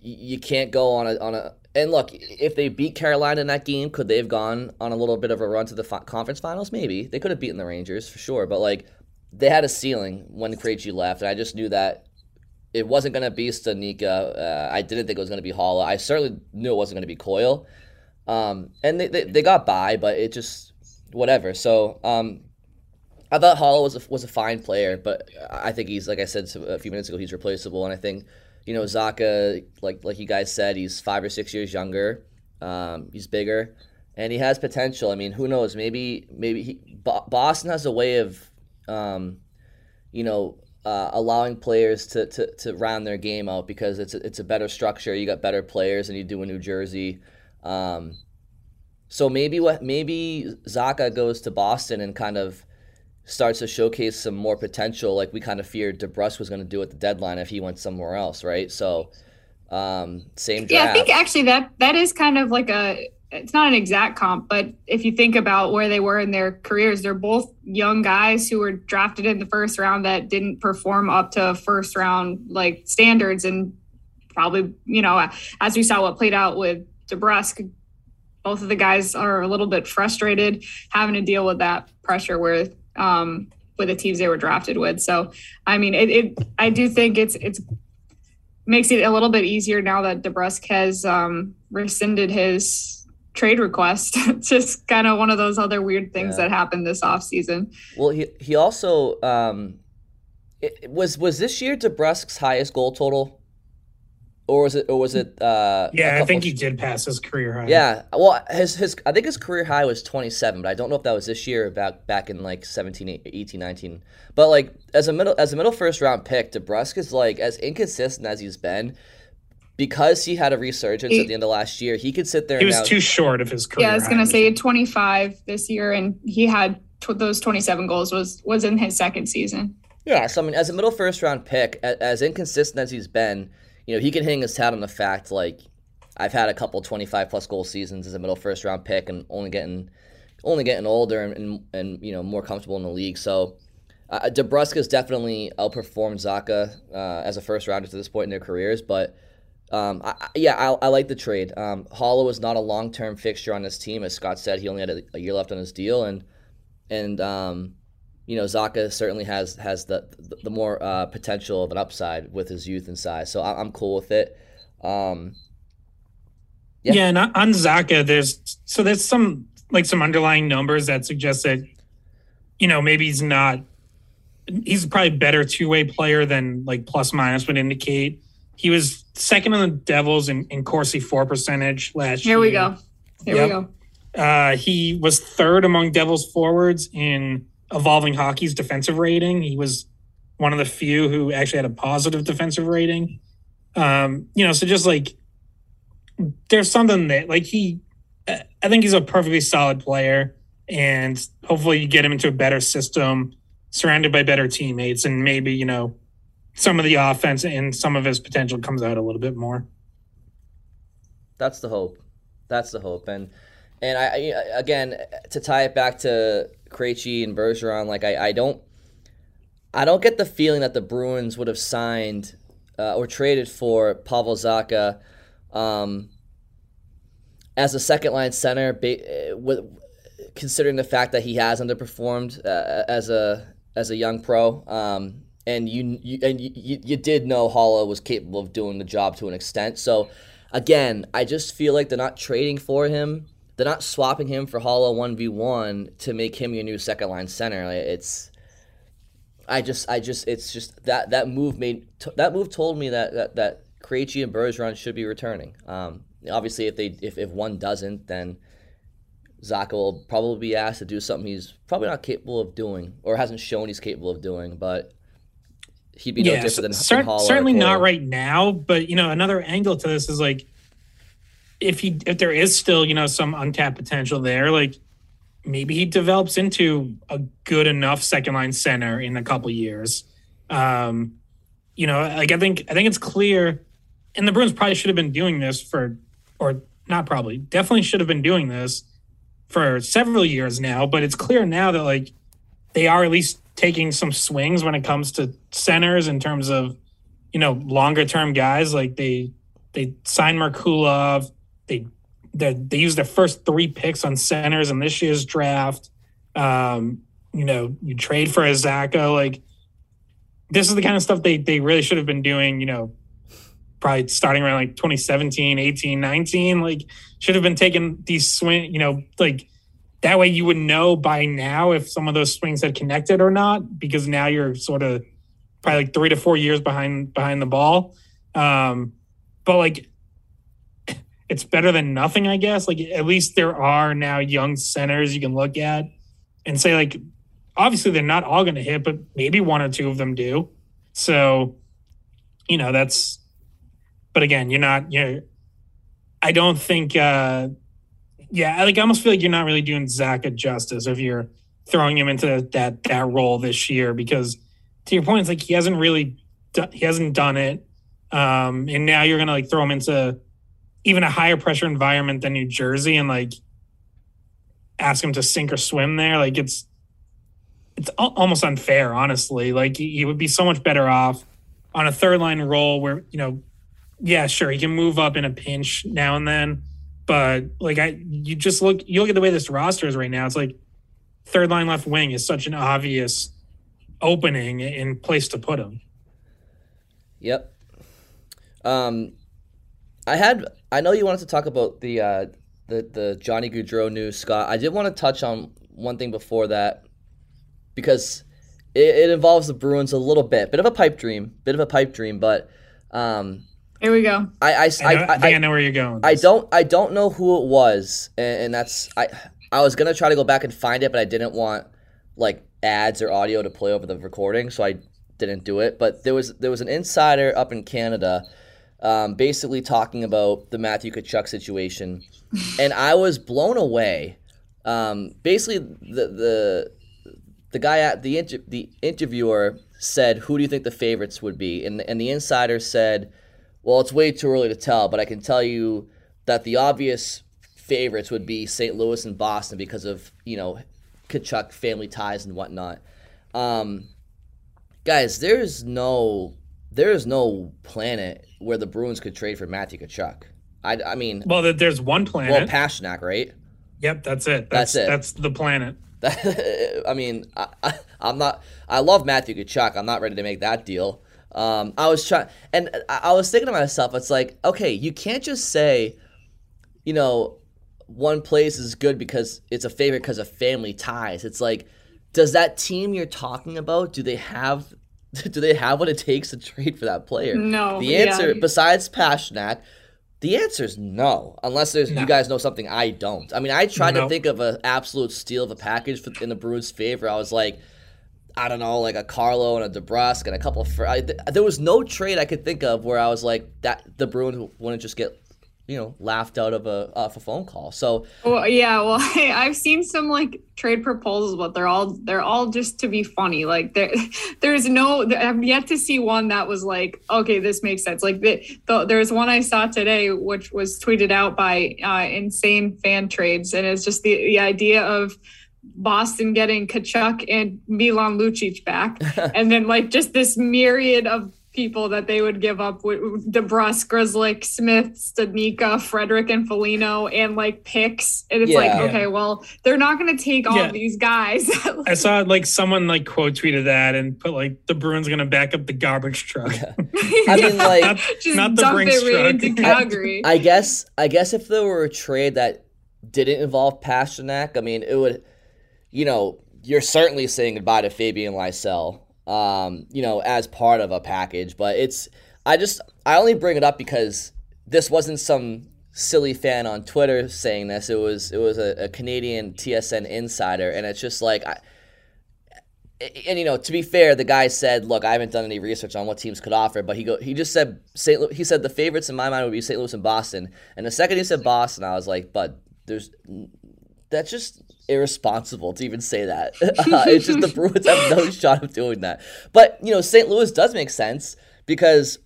you can't go on a on a and look, if they beat Carolina in that game, could they have gone on a little bit of a run to the fi- conference finals? Maybe they could have beaten the Rangers for sure. But like, they had a ceiling when Krejci left, and I just knew that it wasn't going to be Studnicka. Uh, I didn't think it was going to be Haula. I certainly knew it wasn't going to be Coyle. Um, and they, they, they got by, but it just whatever. So um, I thought Haula was a, was a fine player, but I think he's like I said a few minutes ago, he's replaceable, and I think you know Zacha, like like you guys said, he's five or six years younger. Um, he's bigger, and he has potential. I mean, who knows? Maybe maybe he, Boston has a way of, um, you know, uh, allowing players to, to, to round their game out because it's a, it's a better structure. You got better players than you do in New Jersey. Um, so maybe what maybe Zacha goes to Boston and kind of starts to showcase some more potential, like we kind of feared DeBrusk was going to do at the deadline if he went somewhere else, right? So um, same draft. Yeah, I think actually that that is kind of like a it's not an exact comp, but if you think about where they were in their careers, they're both young guys who were drafted in the first round that didn't perform up to first round like standards, and probably you know as we saw what played out with DeBrusk, both of the guys are a little bit frustrated having to deal with that pressure with um, with the teams they were drafted with. So I mean, it, it I do think it's it's makes it a little bit easier now that DeBrusk has um, rescinded his trade request. [laughs] just kind of one of those other weird things yeah. that happened this offseason. Well, he he also um, it, was was this year DeBrusk's highest goal total. Or was it? Or was it? Uh, yeah, I think he did pass his career high. Yeah, well, his his I think his career high was 27, but I don't know if that was this year or back back in like 17, 18, 19. But like as a middle as a middle first round pick, DeBrusk is like as inconsistent as he's been because he had a resurgence he, at the end of last year, he could sit there. He was now, too short of his career. Yeah, I was going to say 25 this year, and he had t- those 27 goals was was in his second season. Yeah, so I mean, as a middle first round pick, as, as inconsistent as he's been, you know, he can hang his hat on the fact like I've had a couple 25 plus goal seasons as a middle first round pick, and only getting only getting older and, and, and you know more comfortable in the league. So. Uh, has definitely outperformed Zacha uh, as a first rounder to this point in their careers, but um, I, yeah, I, I, like the trade. Um, Haula was not a long term fixture on this team, as Scott said. He only had a, a year left on his deal, and and um, you know Zacha certainly has has the the, the more uh, potential of an upside with his youth and size. So I, am cool with it. Um, yeah. yeah, and on Zacha, there's so there's some like some underlying numbers that suggest that you know maybe he's not he's probably better two way player than like plus minus would indicate he was second on the Devils in, in Corsi for percentage last Here year. Here we go. Here yep. we go. Uh, he was third among Devils forwards in Evolving Hockey's defensive rating. He was one of the few who actually had a positive defensive rating. Um, you know, so just like there's something that like he, I think he's a perfectly solid player, and hopefully you get him into a better system, surrounded by better teammates, and maybe you know some of the offense and some of his potential comes out a little bit more. That's the hope. That's the hope. And and I, I again to tie it back to Krejci and Bergeron, like I, I don't I don't get the feeling that the Bruins would have signed uh, or traded for Pavel Zacha um, as a second line center, with, considering the fact that he has underperformed uh, as a as a young pro. Um, and you, you and you, you did know Haula was capable of doing the job to an extent. So again, I just feel like they're not trading for him. They're not swapping him for Haula one v one to make him your new second line center. It's I just I just it's just that that move made that move told me that that that Krejci and Bergeron should be returning. Um, obviously, if they if, if one doesn't, then Zacha will probably be asked to do something he's probably not capable of doing or hasn't shown he's capable of doing. But he'd be no yeah, different than, cer- certainly not right now. But you know, another angle to this is like if he if there is still you know some untapped potential there, like maybe he develops into a good enough second line center in a couple years. Um, you know, like I think I think it's clear, and the Bruins probably should have been doing this for, or not probably, definitely should have been doing this for several years now. But it's clear now that like they are at least taking some swings when it comes to centers in terms of you know longer term guys like they they signed Merkulov they they they used their first three picks on centers in this year's draft. Um, you know, you trade for a Zacha, like this is the kind of stuff they they really should have been doing, you know, probably starting around like 2017, 18, 19, like should have been taking these swing, you know, like that way you would know by now if some of those swings had connected or not, because now you're sort of probably like three to four years behind behind the ball. Um, but like it's better than nothing, I guess. Like at least there are now young centers you can look at and say like obviously they're not all going to hit, but maybe one or two of them do. So, you know, that's. But again, you're not. You're. I don't think. uh Yeah, like I almost feel like you're not really doing Zacha justice if you're throwing him into that that role this year because, to your point, it's like he hasn't really. He hasn't done it, um, and now you're gonna like throw him into even a higher pressure environment than New Jersey and like ask him to sink or swim there. Like it's it's almost unfair, honestly. Like he would be so much better off on a third line role where you know, yeah, sure, he can move up in a pinch now and then, but like I, you just look, you look at the way this roster is right now. It's like third line left wing is such an obvious opening in place to put him. Yep. Um, I had I know you wanted to talk about the uh, the the Johnny Gaudreau news, Scott. I did want to touch on one thing before that because it, it, involves the Bruins a little bit. Bit of a pipe dream, bit of a pipe dream, but um, here we go. I I, I, I, think I, I know where you're going. I don't I don't know who it was, and, and that's I I was gonna try to go back and find it, but I didn't want like ads or audio to play over the recording, so I didn't do it. But there was there was an insider up in Canada, um, basically talking about the Matthew Tkachuk situation, and I was blown away. Um, basically, the the the guy at the inter- the interviewer said, "Who do you think the favorites would be?" And and the insider said, "Well, it's way too early to tell, but I can tell you that the obvious favorites would be St. Louis and Boston because of you know Tkachuk family ties and whatnot." Um, guys, there's no there is no planet where the Bruins could trade for Matthew Tkachuk. I, I mean, well, there's one planet. Well, Pastrnak, right? Yep, that's it. That's, that's it. That's the planet. [laughs] I mean, I, am not. I love Matthew Tkachuk. I'm not ready to make that deal. Um, I was trying, and I, I was thinking to myself, it's like, okay, you can't just say, you know, one place is good because it's a favorite because of family ties. It's like, does that team you're talking about do they have [laughs] do they have what it takes to trade for that player? No. The answer, yeah. besides Pastrnak, the answer is no, unless there's no. you guys know something I don't. I mean, I tried to think of an absolute steal of a package for, in the Bruins' favor. I was like, I don't know, like a Carlo and a DeBrusk and a couple of. I, there was no trade I could think of where I was like that the Bruins wouldn't just get you know laughed out of a off a phone call. So well, yeah, well, [laughs] I, have seen some like trade proposals, but they're all they're all just to be funny. Like there, [laughs] there's no I've yet to see one that was like, okay, this makes sense. Like the, the there's one I saw today, which was tweeted out by uh, Insane Fan Trades, and it's just the the idea of. Boston getting Tkachuk and Milan Lucic back, [laughs] and then like just this myriad of people that they would give up with DeBrusk, Grzelcyk, Smith, Studnicka, Frederic, and Foligno, and like picks. And it's yeah, like, okay, well, they're not going to take all yeah. these guys. [laughs] I saw like someone like quote tweeted that and put like the Bruins going to back up the garbage truck. [laughs] I mean, like not, not the dump it right into [laughs] Calgary. I, I guess. I guess if there were a trade that didn't involve Pastrnak, I mean, it would. You know, you're certainly saying goodbye to Fabian Lysell um, you know, as part of a package. But it's, I just, I only bring it up because this wasn't some silly fan on Twitter saying this. It was, it was a, a Canadian TSN insider, and it's just like, I, and you know, to be fair, the guy said, "Look, I haven't done any research on what teams could offer, but he go, he just said St. He said the favorites in my mind would be St. Louis and Boston." And the second he said Boston, I was like, "But there's that's just irresponsible to even say that. [laughs] [laughs] Uh, it's just the Bruins have no [laughs] shot of doing that. But you know, St. Louis does make sense because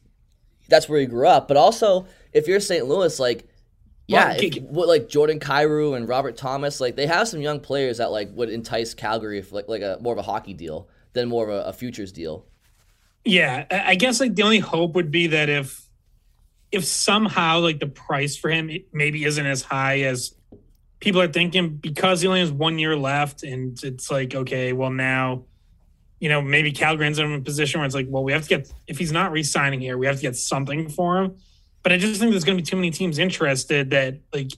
that's where he grew up. But also, if you're St. Louis, like, yeah, if, like Jordan Kyrou and Robert Thomas, like they have some young players that like would entice Calgary if like like a more of a hockey deal than more of a, a futures deal. Yeah, I guess like the only hope would be that if if somehow like the price for him maybe isn't as high as people are thinking because he only has one year left and it's like okay well now you know maybe Calgary's in a position where it's like well we have to get if he's not re-signing here we have to get something for him but I just think there's going to be too many teams interested that like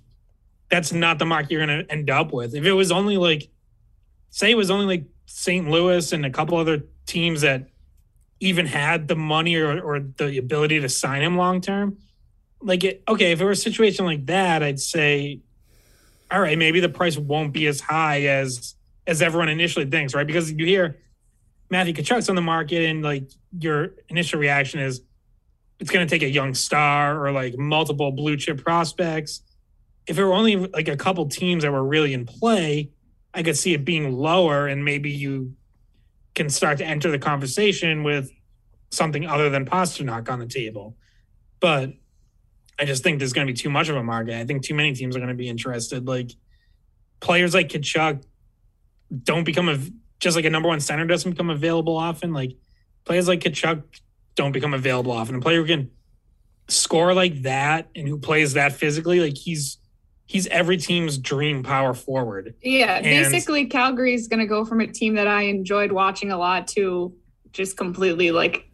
that's not the mark you're going to end up with if it was only like say it was only like St. Louis and a couple other teams that even had the money or, or the ability to sign him long term like it, okay if it were a situation like that I'd say all right, maybe the price won't be as high as as everyone initially thinks, right? Because you hear Matthew Tkachuk's on the market, and like your initial reaction is it's going to take a young star or like multiple blue chip prospects. If it were only like a couple teams that were really in play, I could see it being lower, and maybe you can start to enter the conversation with something other than Pastrnak on the table. But I just think there's going to be too much of a market. I think too many teams are going to be interested. Like players like Tkachuk don't become a just like a number one center doesn't become available often. Like players like Tkachuk don't become available often. A player who can score like that and who plays that physically, like he's he's every team's dream power forward. Yeah, and, basically Calgary's going to go from a team that I enjoyed watching a lot to just completely like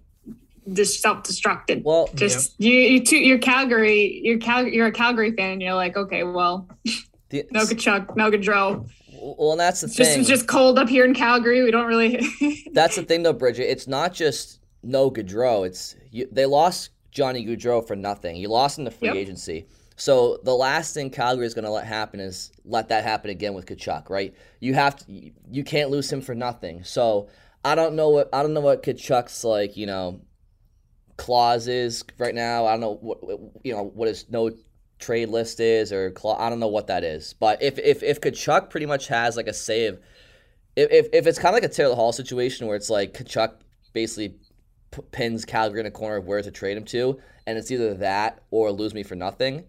just self-destructed. Well, just you, you two, you're Calgary, you're Cal, you're a Calgary fan, you're like, okay, well, the, [laughs] no Tkachuk, no Gaudreau. Well, and that's the it's thing. Just, it's just cold up here in Calgary. We don't really. [laughs] that's the thing, though, Bridgette. It's not just no Gaudreau. It's you, they lost Johnny Gaudreau for nothing. He lost in the free yep. agency. So the last thing Calgary is going to let happen is let that happen again with Tkachuk, right? You have to, you can't lose him for nothing. So I don't know what I don't know what Tkachuk's like, you know, clauses right now. I don't know what you know what his no trade list is or I don't know what that is. But if if if Tkachuk pretty much has like a save, if if it's kind of like a Taylor Hall situation where it's like Tkachuk basically p- pins Calgary in a corner of where to trade him to, and it's either that or lose me for nothing.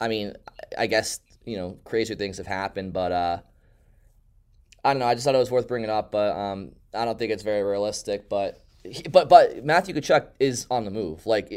I mean, I guess you know crazier things have happened, but uh, I don't know. I just thought it was worth bringing up, but um, I don't think it's very realistic. But but but Matthew Tkachuk is on the move. Like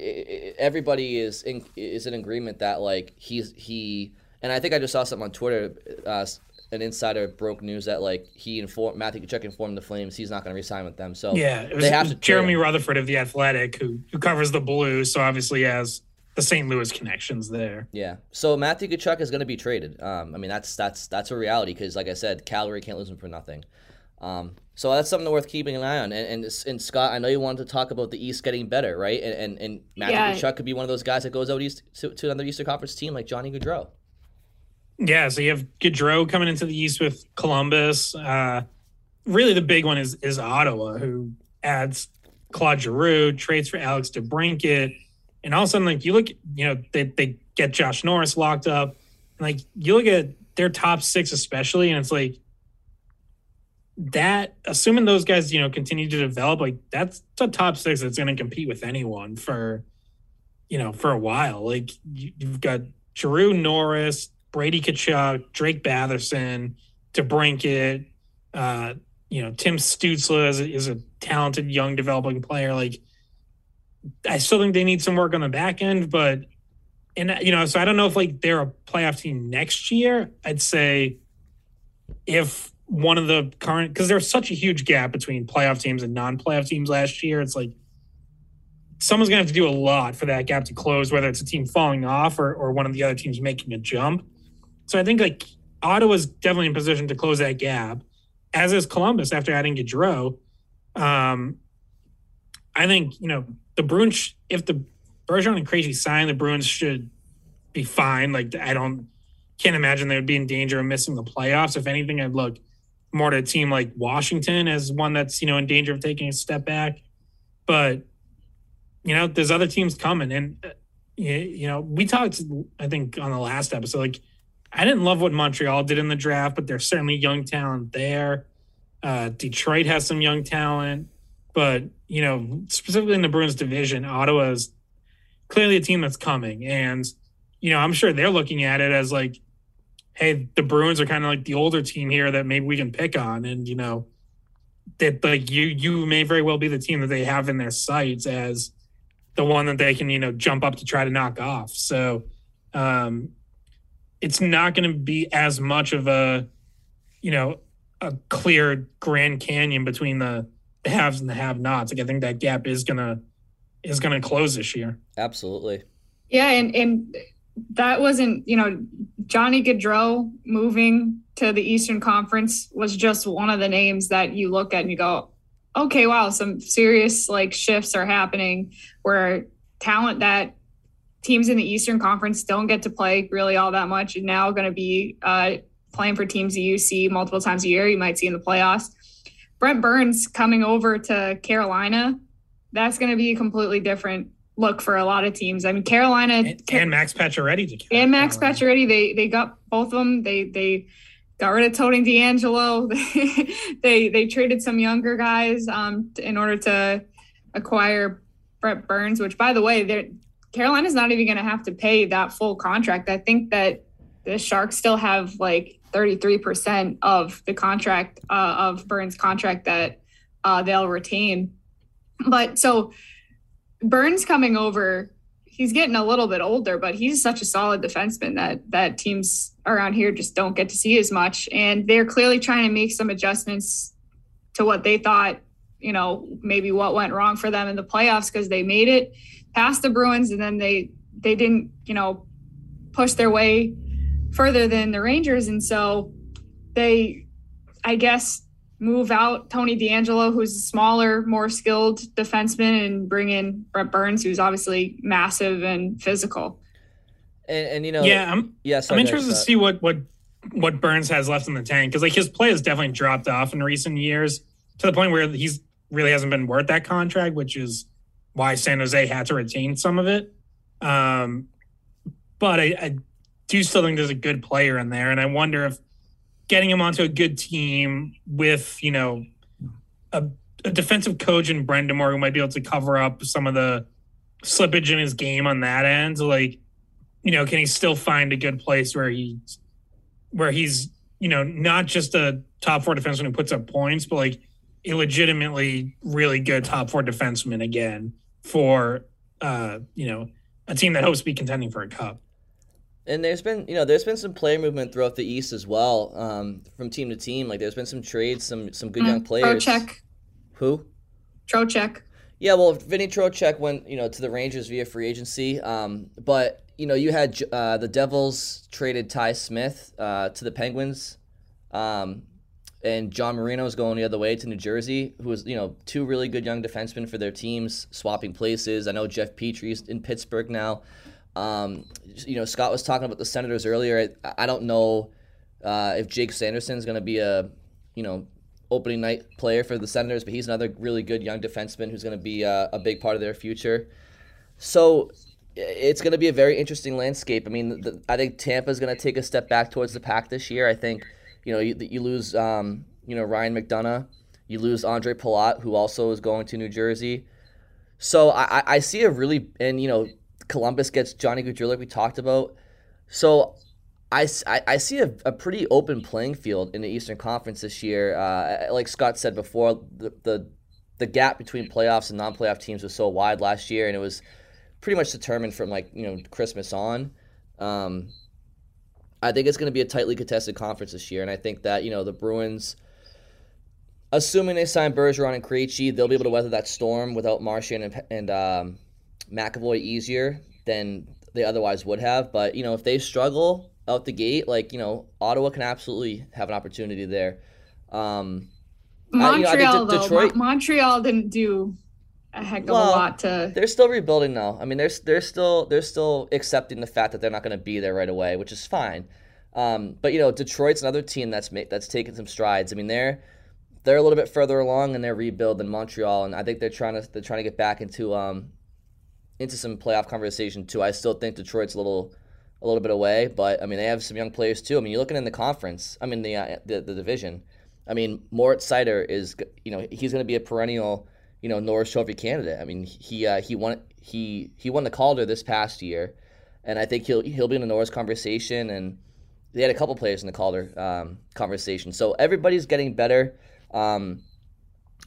everybody is in is in agreement that like he's he and I think I just saw something on Twitter. Uh, an insider broke news that like he informed Matthew Tkachuk informed the Flames he's not going to resign with them. So yeah, it was, they have to Jeremy Rutherford of the Athletic who who covers the Blues, so obviously has the St. Louis connections there. Yeah, so Matthew Tkachuk is going to be traded. Um, I mean that's that's that's a reality because like I said, Calgary can't lose him for nothing. Um, so that's something worth keeping an eye on. And, and, and Scott, I know you wanted to talk about the East getting better, right? And and, and Matthew yeah. Tkachuk could be one of those guys that goes out east to, to another Eastern Conference team like Johnny Gaudreau. Yeah, so you have Gaudreau coming into the East with Columbus. Uh, really, the big one is is Ottawa, who adds Claude Giroux, trades for Alex DeBrincat, and all of a sudden, like you look, you know, they they get Josh Norris locked up, and like you look at their top six especially, and it's like that assuming those guys you know continue to develop like that's a top six that's going to compete with anyone for you know for a while. Like you, have got Drew Norris Brady Tkachuk Drake Batherson DeBrincat uh you know Tim Stützle is is a talented young developing player. Like I still think they need some work on the back end but and you know so I don't know if like they're a playoff team next year. I'd say if one of the current because there's such a huge gap between playoff teams and non-playoff teams last year. It's like someone's gonna have to do a lot for that gap to close, whether it's a team falling off or, or one of the other teams making a jump. So I think like Ottawa's definitely in position to close that gap, as is Columbus after adding Gaudreau. Um, I think you know the Bruins. If the Bergeron and Krejci sign, the Bruins should be fine. Like I don't can't imagine they would be in danger of missing the playoffs. If anything, I'd look more to a team like Washington as one that's you know in danger of taking a step back. But you know, there's other teams coming, and uh, you know, we talked I think on the last episode like I didn't love what Montreal did in the draft, but there's certainly young talent there. Uh, Detroit has some young talent, but you know, specifically in the Bruins division, Ottawa is clearly a team that's coming, and you know, I'm sure they're looking at it as like hey, the Bruins are kind of like the older team here that maybe we can pick on, and you know that like you you may very well be the team that they have in their sights as the one that they can you know jump up to try to knock off. So um, it's not going to be as much of a you know a clear Grand Canyon between the, the haves and the have-nots. Like I think that gap is gonna is gonna close this year. Absolutely. Yeah, and and that wasn't you know Johnny Gaudreau moving to the Eastern Conference was just one of the names that you look at and you go, okay, wow, some serious like shifts are happening where talent that teams in the Eastern Conference don't get to play really all that much and now going to be uh, playing for teams that you see multiple times a year. You might see in the playoffs. Brent Burns coming over to Carolina, that's going to be a completely different look for a lot of teams. I mean, Carolina and, and Max Pacioretty to Carolina. and Max Pacioretty, they they got both of them. They they got rid of Tony DeAngelo. [laughs] they they traded some younger guys um, in order to acquire Brett Burns, which by the way, Carolina's not even going to have to pay that full contract. I think that the Sharks still have like 33% of the contract uh, of Burns' contract that uh, they'll retain. But so Burns coming over he's getting a little bit older, but he's such a solid defenseman that that teams around here just don't get to see as much. And they're clearly trying to make some adjustments to what they thought, you know, maybe what went wrong for them in the playoffs because they made it past the Bruins and then they they didn't, you know, push their way further than the Rangers. And so they I guess move out Tony DeAngelo, who's a smaller, more skilled defenseman, and bring in Brett Burns, who's obviously massive and physical. And, and you know, yeah, I'm yeah, I'm interested to see what what what Burns has left in the tank because like his play has definitely dropped off in recent years to the point where he's really hasn't been worth that contract, which is why San Jose had to retain some of it. Um, but I, I do still think there's a good player in there, and I wonder if getting him onto a good team with you know a, a defensive coach in Brind'Amour who might be able to cover up some of the slippage in his game on that end. Like, you know, can he still find a good place where he's where he's you know not just a top four defenseman who puts up points, but like a legitimately really good top four defenseman again for uh you know a team that hopes to be contending for a cup. And there's been, you know, there's been some player movement throughout the East as well, um, from team to team. Like there's been some trades, some some good mm, young players. Trocheck. Who? Trocheck. Yeah, well, Vinny Trocheck went, you know, to the Rangers via free agency. Um, but you know, you had uh, the Devils traded Ty Smith uh, to the Penguins, um, and John Marino is going the other way to New Jersey, who was, you know, two really good young defensemen for their teams, swapping places. I know Jeff Petry's in Pittsburgh now. Um, you know, Scott was talking about the Senators earlier. I, I don't know uh, if Jake Sanderson is going to be a, you know, opening night player for the Senators, but he's another really good young defenseman who's going to be uh, a big part of their future. So it's going to be a very interesting landscape. I mean, the, I think Tampa is going to take a step back towards the pack this year. I think, you know, you, you lose, um, you know, Ryan McDonagh, you lose Andre Palat, who also is going to New Jersey. So I, I see a really, and you know, Columbus gets Johnny Gaudreau, like we talked about. So I, I, I see a, a, pretty open playing field in the Eastern Conference this year. Uh, like Scott said before, the, the the gap between playoffs and non-playoff teams was so wide last year, and it was pretty much determined from like you know Christmas on. Um, I think it's going to be a tightly contested conference this year, and I think that you know the Bruins, assuming they sign Bergeron and Krejci, they'll be able to weather that storm without Marchand and, and um, McAvoy easier than they otherwise would have. But you know, if they struggle out the gate, like you know, Ottawa can absolutely have an opportunity there. Um, Montreal, I, you know, Detroit, though, Montreal didn't do a heck of well, a lot to. They're still rebuilding though. I mean, they're they're still they're still accepting the fact that they're not going to be there right away, which is fine. Um, but you know, Detroit's another team that's made, that's taken some strides. I mean, they're they're a little bit further along in their rebuild than Montreal, and I think they're trying to they're trying to get back into um, into some playoff conversation too. I still think Detroit's a little a little bit away, but I mean they have some young players too. I mean you're looking in the conference. I mean the uh, the, the division. I mean Moritz Seider is you know he's going to be a perennial you know Norris Trophy candidate. I mean he uh, he won he he won the Calder this past year, and I think he'll he'll be in the Norris conversation. And they had a couple players in the Calder um, conversation, so everybody's getting better. Um,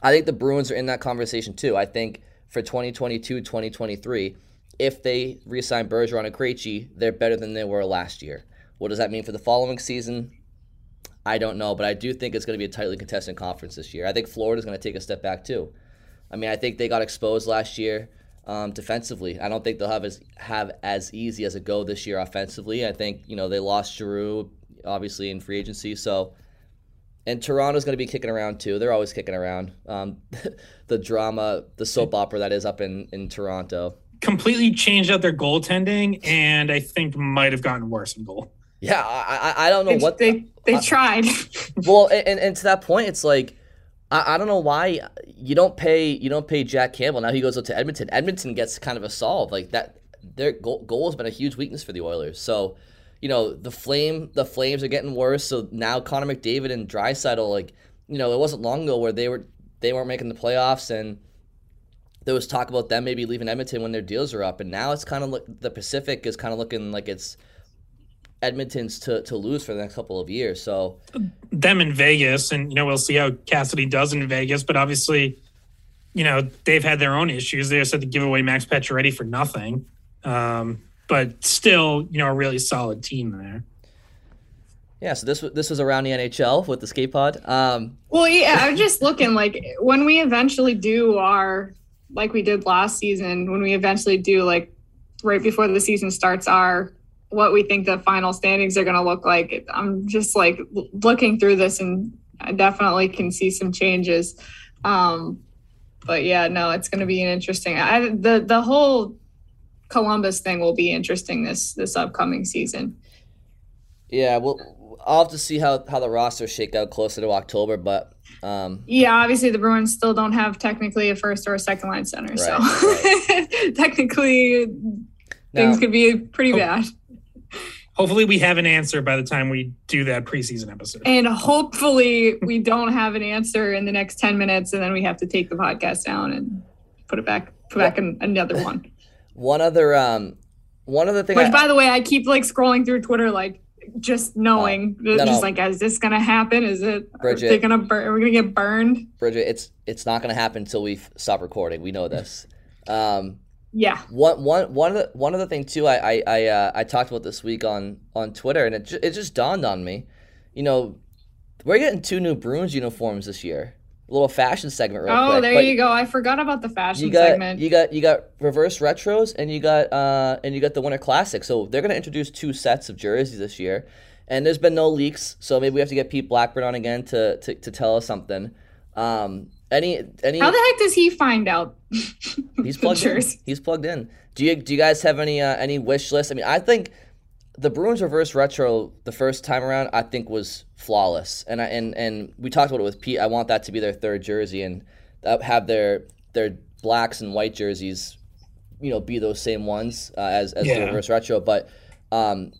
I think the Bruins are in that conversation too. I think for 2022 2023. If they re sign Bergeron and Krejci, they're better than they were last year. What does that mean for the following season? I don't know, but I do think it's going to be a tightly contested conference this year. I think Florida's going to take a step back too. I mean, I think they got exposed last year um, defensively. I don't think they'll have as have as easy as a go this year offensively. I think you know they lost Giroux obviously in free agency, so and Toronto's going to be kicking around too. They're always kicking around. Um, [laughs] the drama, the soap opera that is up in in Toronto. Completely changed out their goaltending, and I think might have gotten worse in goal. Yeah, I I, I don't know They- what they they I- tried. [laughs] well, and, and to that point, it's like I, I don't know why you don't pay you don't pay Jack Campbell. Now he goes up to Edmonton. Edmonton gets kind of a solve like that. Their goal, goal has been a huge weakness for the Oilers. So, you know, the flame the Flames are getting worse. So now Connor McDavid and Draisaitl, like you know, it wasn't long ago where they were they weren't making the playoffs and. There was talk about them maybe leaving Edmonton when their deals are up, and now it's kind of look the Pacific is kind of looking like it's Edmonton's to, to lose for the next couple of years. So them in Vegas, and you know we'll see how Cassidy does in Vegas. But obviously, you know they've had their own issues. They just had to give away Max Pacioretty for nothing, um, but still, you know, a really solid team there. Yeah, so this was this was around the NHL with the skate pod. Um, Well, yeah, I'm just looking like when we eventually do our, like we did last season, when we eventually do like right before the season starts, our what we think the final standings are going to look like. I'm just like looking through this and I definitely can see some changes. Um, but yeah, no, it's going to be an interesting. I, the the whole Columbus thing will be interesting this this upcoming season. yeah, well, I'll have to see how, how the rosters shake out closer to October, but um, Yeah, obviously the Bruins still don't have technically a first or a second line center, so [laughs] technically things could be pretty bad. Hopefully, we have an answer by the time we do that preseason episode. And hopefully we don't have an answer in the next ten minutes, and then we have to take the podcast down and put it back, put back in another one. One other um, one other thing. Which, I, by the way, I keep like scrolling through Twitter, like just knowing, no, just no. like, is this gonna happen? Is it? Are Bridgette. they gonna burn? Are we gonna get burned? Bridgette, it's it's not going to happen until we stop recording. We know this. Um, Yeah. one one one of the one other thing too. I I I, uh, I talked about this week on on Twitter, and it ju- it just dawned on me. You know, we're getting two new Bruins uniforms this year. Little fashion segment, real Oh, quick. there but- you go. I forgot about the fashion you got segment. you got you got reverse retros and you got uh and you got the winter classic so they're going to introduce two sets of jerseys this year and there's been no leaks so maybe we have to get pete blackburn on again to to, to tell us something um any any How the heck does he find out? he's plugged [laughs] in he's plugged in do you do you guys have any uh, any wish list i mean i think the Bruins reverse retro the first time around I think was flawless, and I and and we talked about it with Pete. I want that to be their third jersey and have their their blacks and white jerseys, you know, be those same ones uh, as as the reverse retro. But um,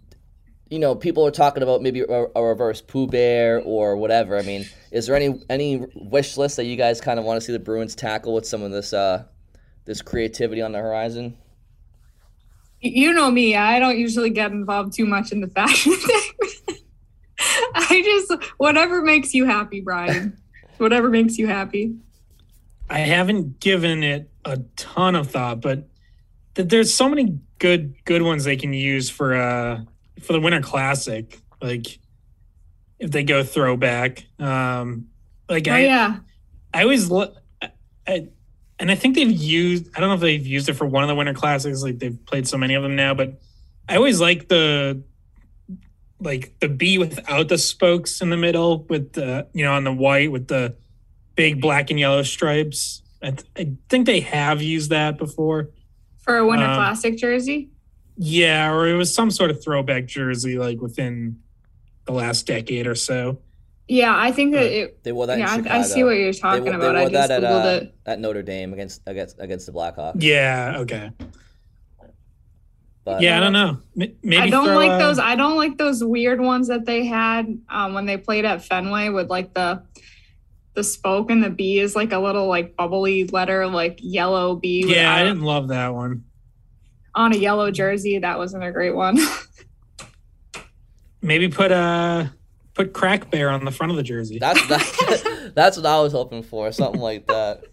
you know, people are talking about maybe a, a reverse Pooh Bear or whatever. I mean, is there any any wish list that you guys kind of want to see the Bruins tackle with some of this uh this creativity on the horizon? You know me, I don't usually get involved too much in the fashion [laughs] thing. I just whatever makes you happy, Brian. whatever makes you happy. I haven't given it a ton of thought, but th- there's so many good good ones they can use for uh for the Winter Classic. Like if they go throwback, um, like Oh I yeah. I always look, I, and I think they've used. I don't know if they've used it for one of the Winter Classics. Like they've played so many of them now, but I always like the like the B without the spokes in the middle with the you know on the white with the big black and yellow stripes. I, th- I think they have used that before. For a winter Um, classic jersey. Yeah, or it was some sort of throwback jersey like within the last decade or so. Yeah, I think that it They wore that. Yeah, I- in I Chicago. see what you're talking wo- about. They I wore just that at, uh, it. at Notre Dame against against against the Blackhawks. Yeah. Okay. But, Yeah, I don't know. Maybe I don't throw, like uh, those. I don't like those weird ones that they had um, when they played at Fenway with like the the spoke and the B is like a little like bubbly letter, like yellow B. with Yeah, I didn't love that one. on a yellow jersey. That wasn't a great one. [laughs] Maybe put uh put crack bear on the front of the jersey. That's that, [laughs] [laughs] That's what I was hoping for, something like that.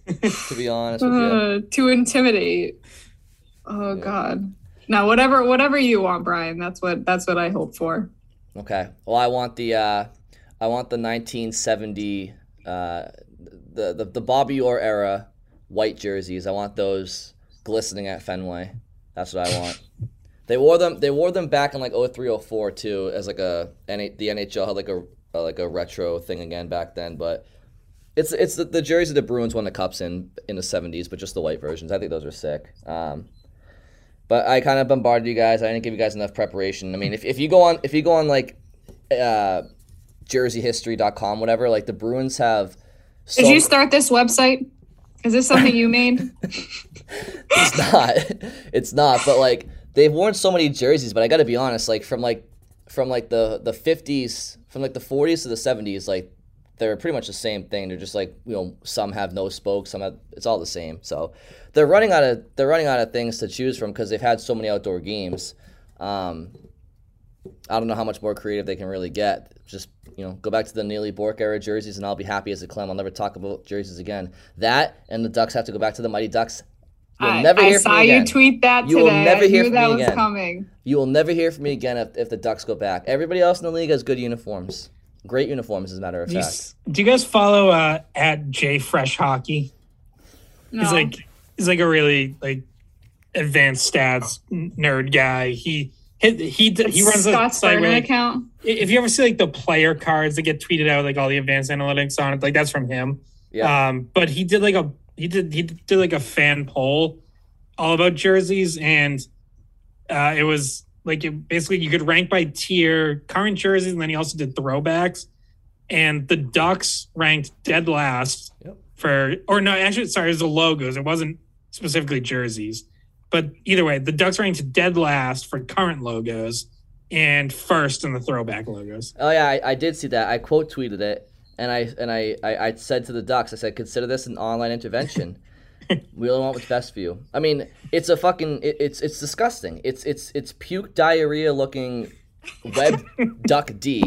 to be honest with you. Uh, to intimidate. Oh God. Now whatever whatever you want, Brian. That's what that's what I hope for. Okay. Well, I want the uh, I want the 1970 uh, the, the the Bobby Orr era white jerseys. I want those glistening at Fenway. That's what I want. [laughs] they wore them. They wore them back in like 03, 04 too, as like a the NHL had like a like a retro thing again back then. But it's it's the, the jersey the Bruins won the cups in in the 70s, but just the white versions. I think those are sick. Um, but I kind of bombarded you guys. I didn't give you guys enough preparation. I mean, if, if you go on if you go on like uh, jerseyhistory.com, whatever, like the Bruins have. So Did you start this website? Is this something you made? [laughs] it's not. It's not. But like they've worn so many jerseys. But I got to be honest, like from like from like the the fifties, from like the forties to the seventies, like they're pretty much the same thing. They're just like you know some have no spokes, some have it's all the same. So they're running out of they're running out of things to choose from because they've had so many outdoor games. Um, I don't know how much more creative they can really get. Just you know, go back to the Neely Bourque era jerseys, and I'll be happy as a clam. I'll never talk about jerseys again. That and the Ducks have to go back to the Mighty Ducks. You'll I, never hear I saw you tweet that you today. will never hear from that me was again. Coming. You will never hear from me again if, if the Ducks go back. Everybody else in the league has good uniforms, great uniforms, as a matter of do fact. You, do you guys follow uh, at JFresh Hockey? No. He's like he's like a really like advanced stats nerd guy. He he he, he runs a site where, like, account. If you ever see like the player cards that get tweeted out, like all the advanced analytics on it, like that's from him. Yeah. Um, but he did like a he did he did like a fan poll all about jerseys, and uh, it was like it, basically you could rank by tier current jerseys, and then he also did throwbacks. And the Ducks ranked dead last yep. for, or no, actually, sorry, it was the logos. It wasn't specifically jerseys. But either way, the Ducks ranked dead last for current logos and first in the throwback logos. Oh yeah, I, I did see that. I quote tweeted it, and I and I, I, I said to the Ducks, I said, consider this an online intervention. [laughs] we only want what's best for you. I mean, it's a fucking it, it's it's disgusting. It's it's it's puke diarrhea looking web [laughs] duck D,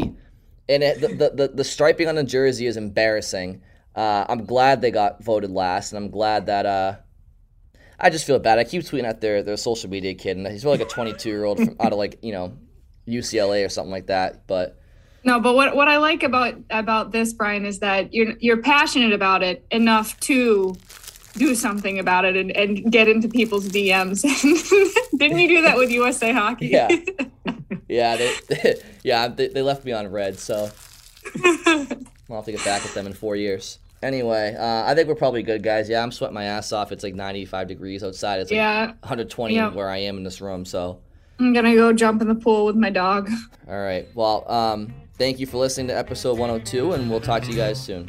and it, the, the, the the striping on the jersey is embarrassing. Uh, I'm glad they got voted last, and I'm glad that uh, I just feel bad. I keep tweeting at their their social media kid, and he's really like a 22 year old out of like you know UCLA or something like that. But no, but what what I like about about this, Brian, is that you're you're passionate about it enough to do something about it and, and get into people's DMs. [laughs] Didn't you do that with USA Hockey? Yeah, [laughs] yeah, they, they [laughs] yeah they, they left me on red, so I'll have to get back at them in four years. Anyway, uh, I think we're probably good, guys. Yeah, I'm sweating my ass off. It's like 95 degrees outside. It's like yeah. 120 yeah. where I am in this room. So I'm gonna go jump in the pool with my dog. All right. Well, um, thank you for listening to episode 102, and we'll talk to you guys soon.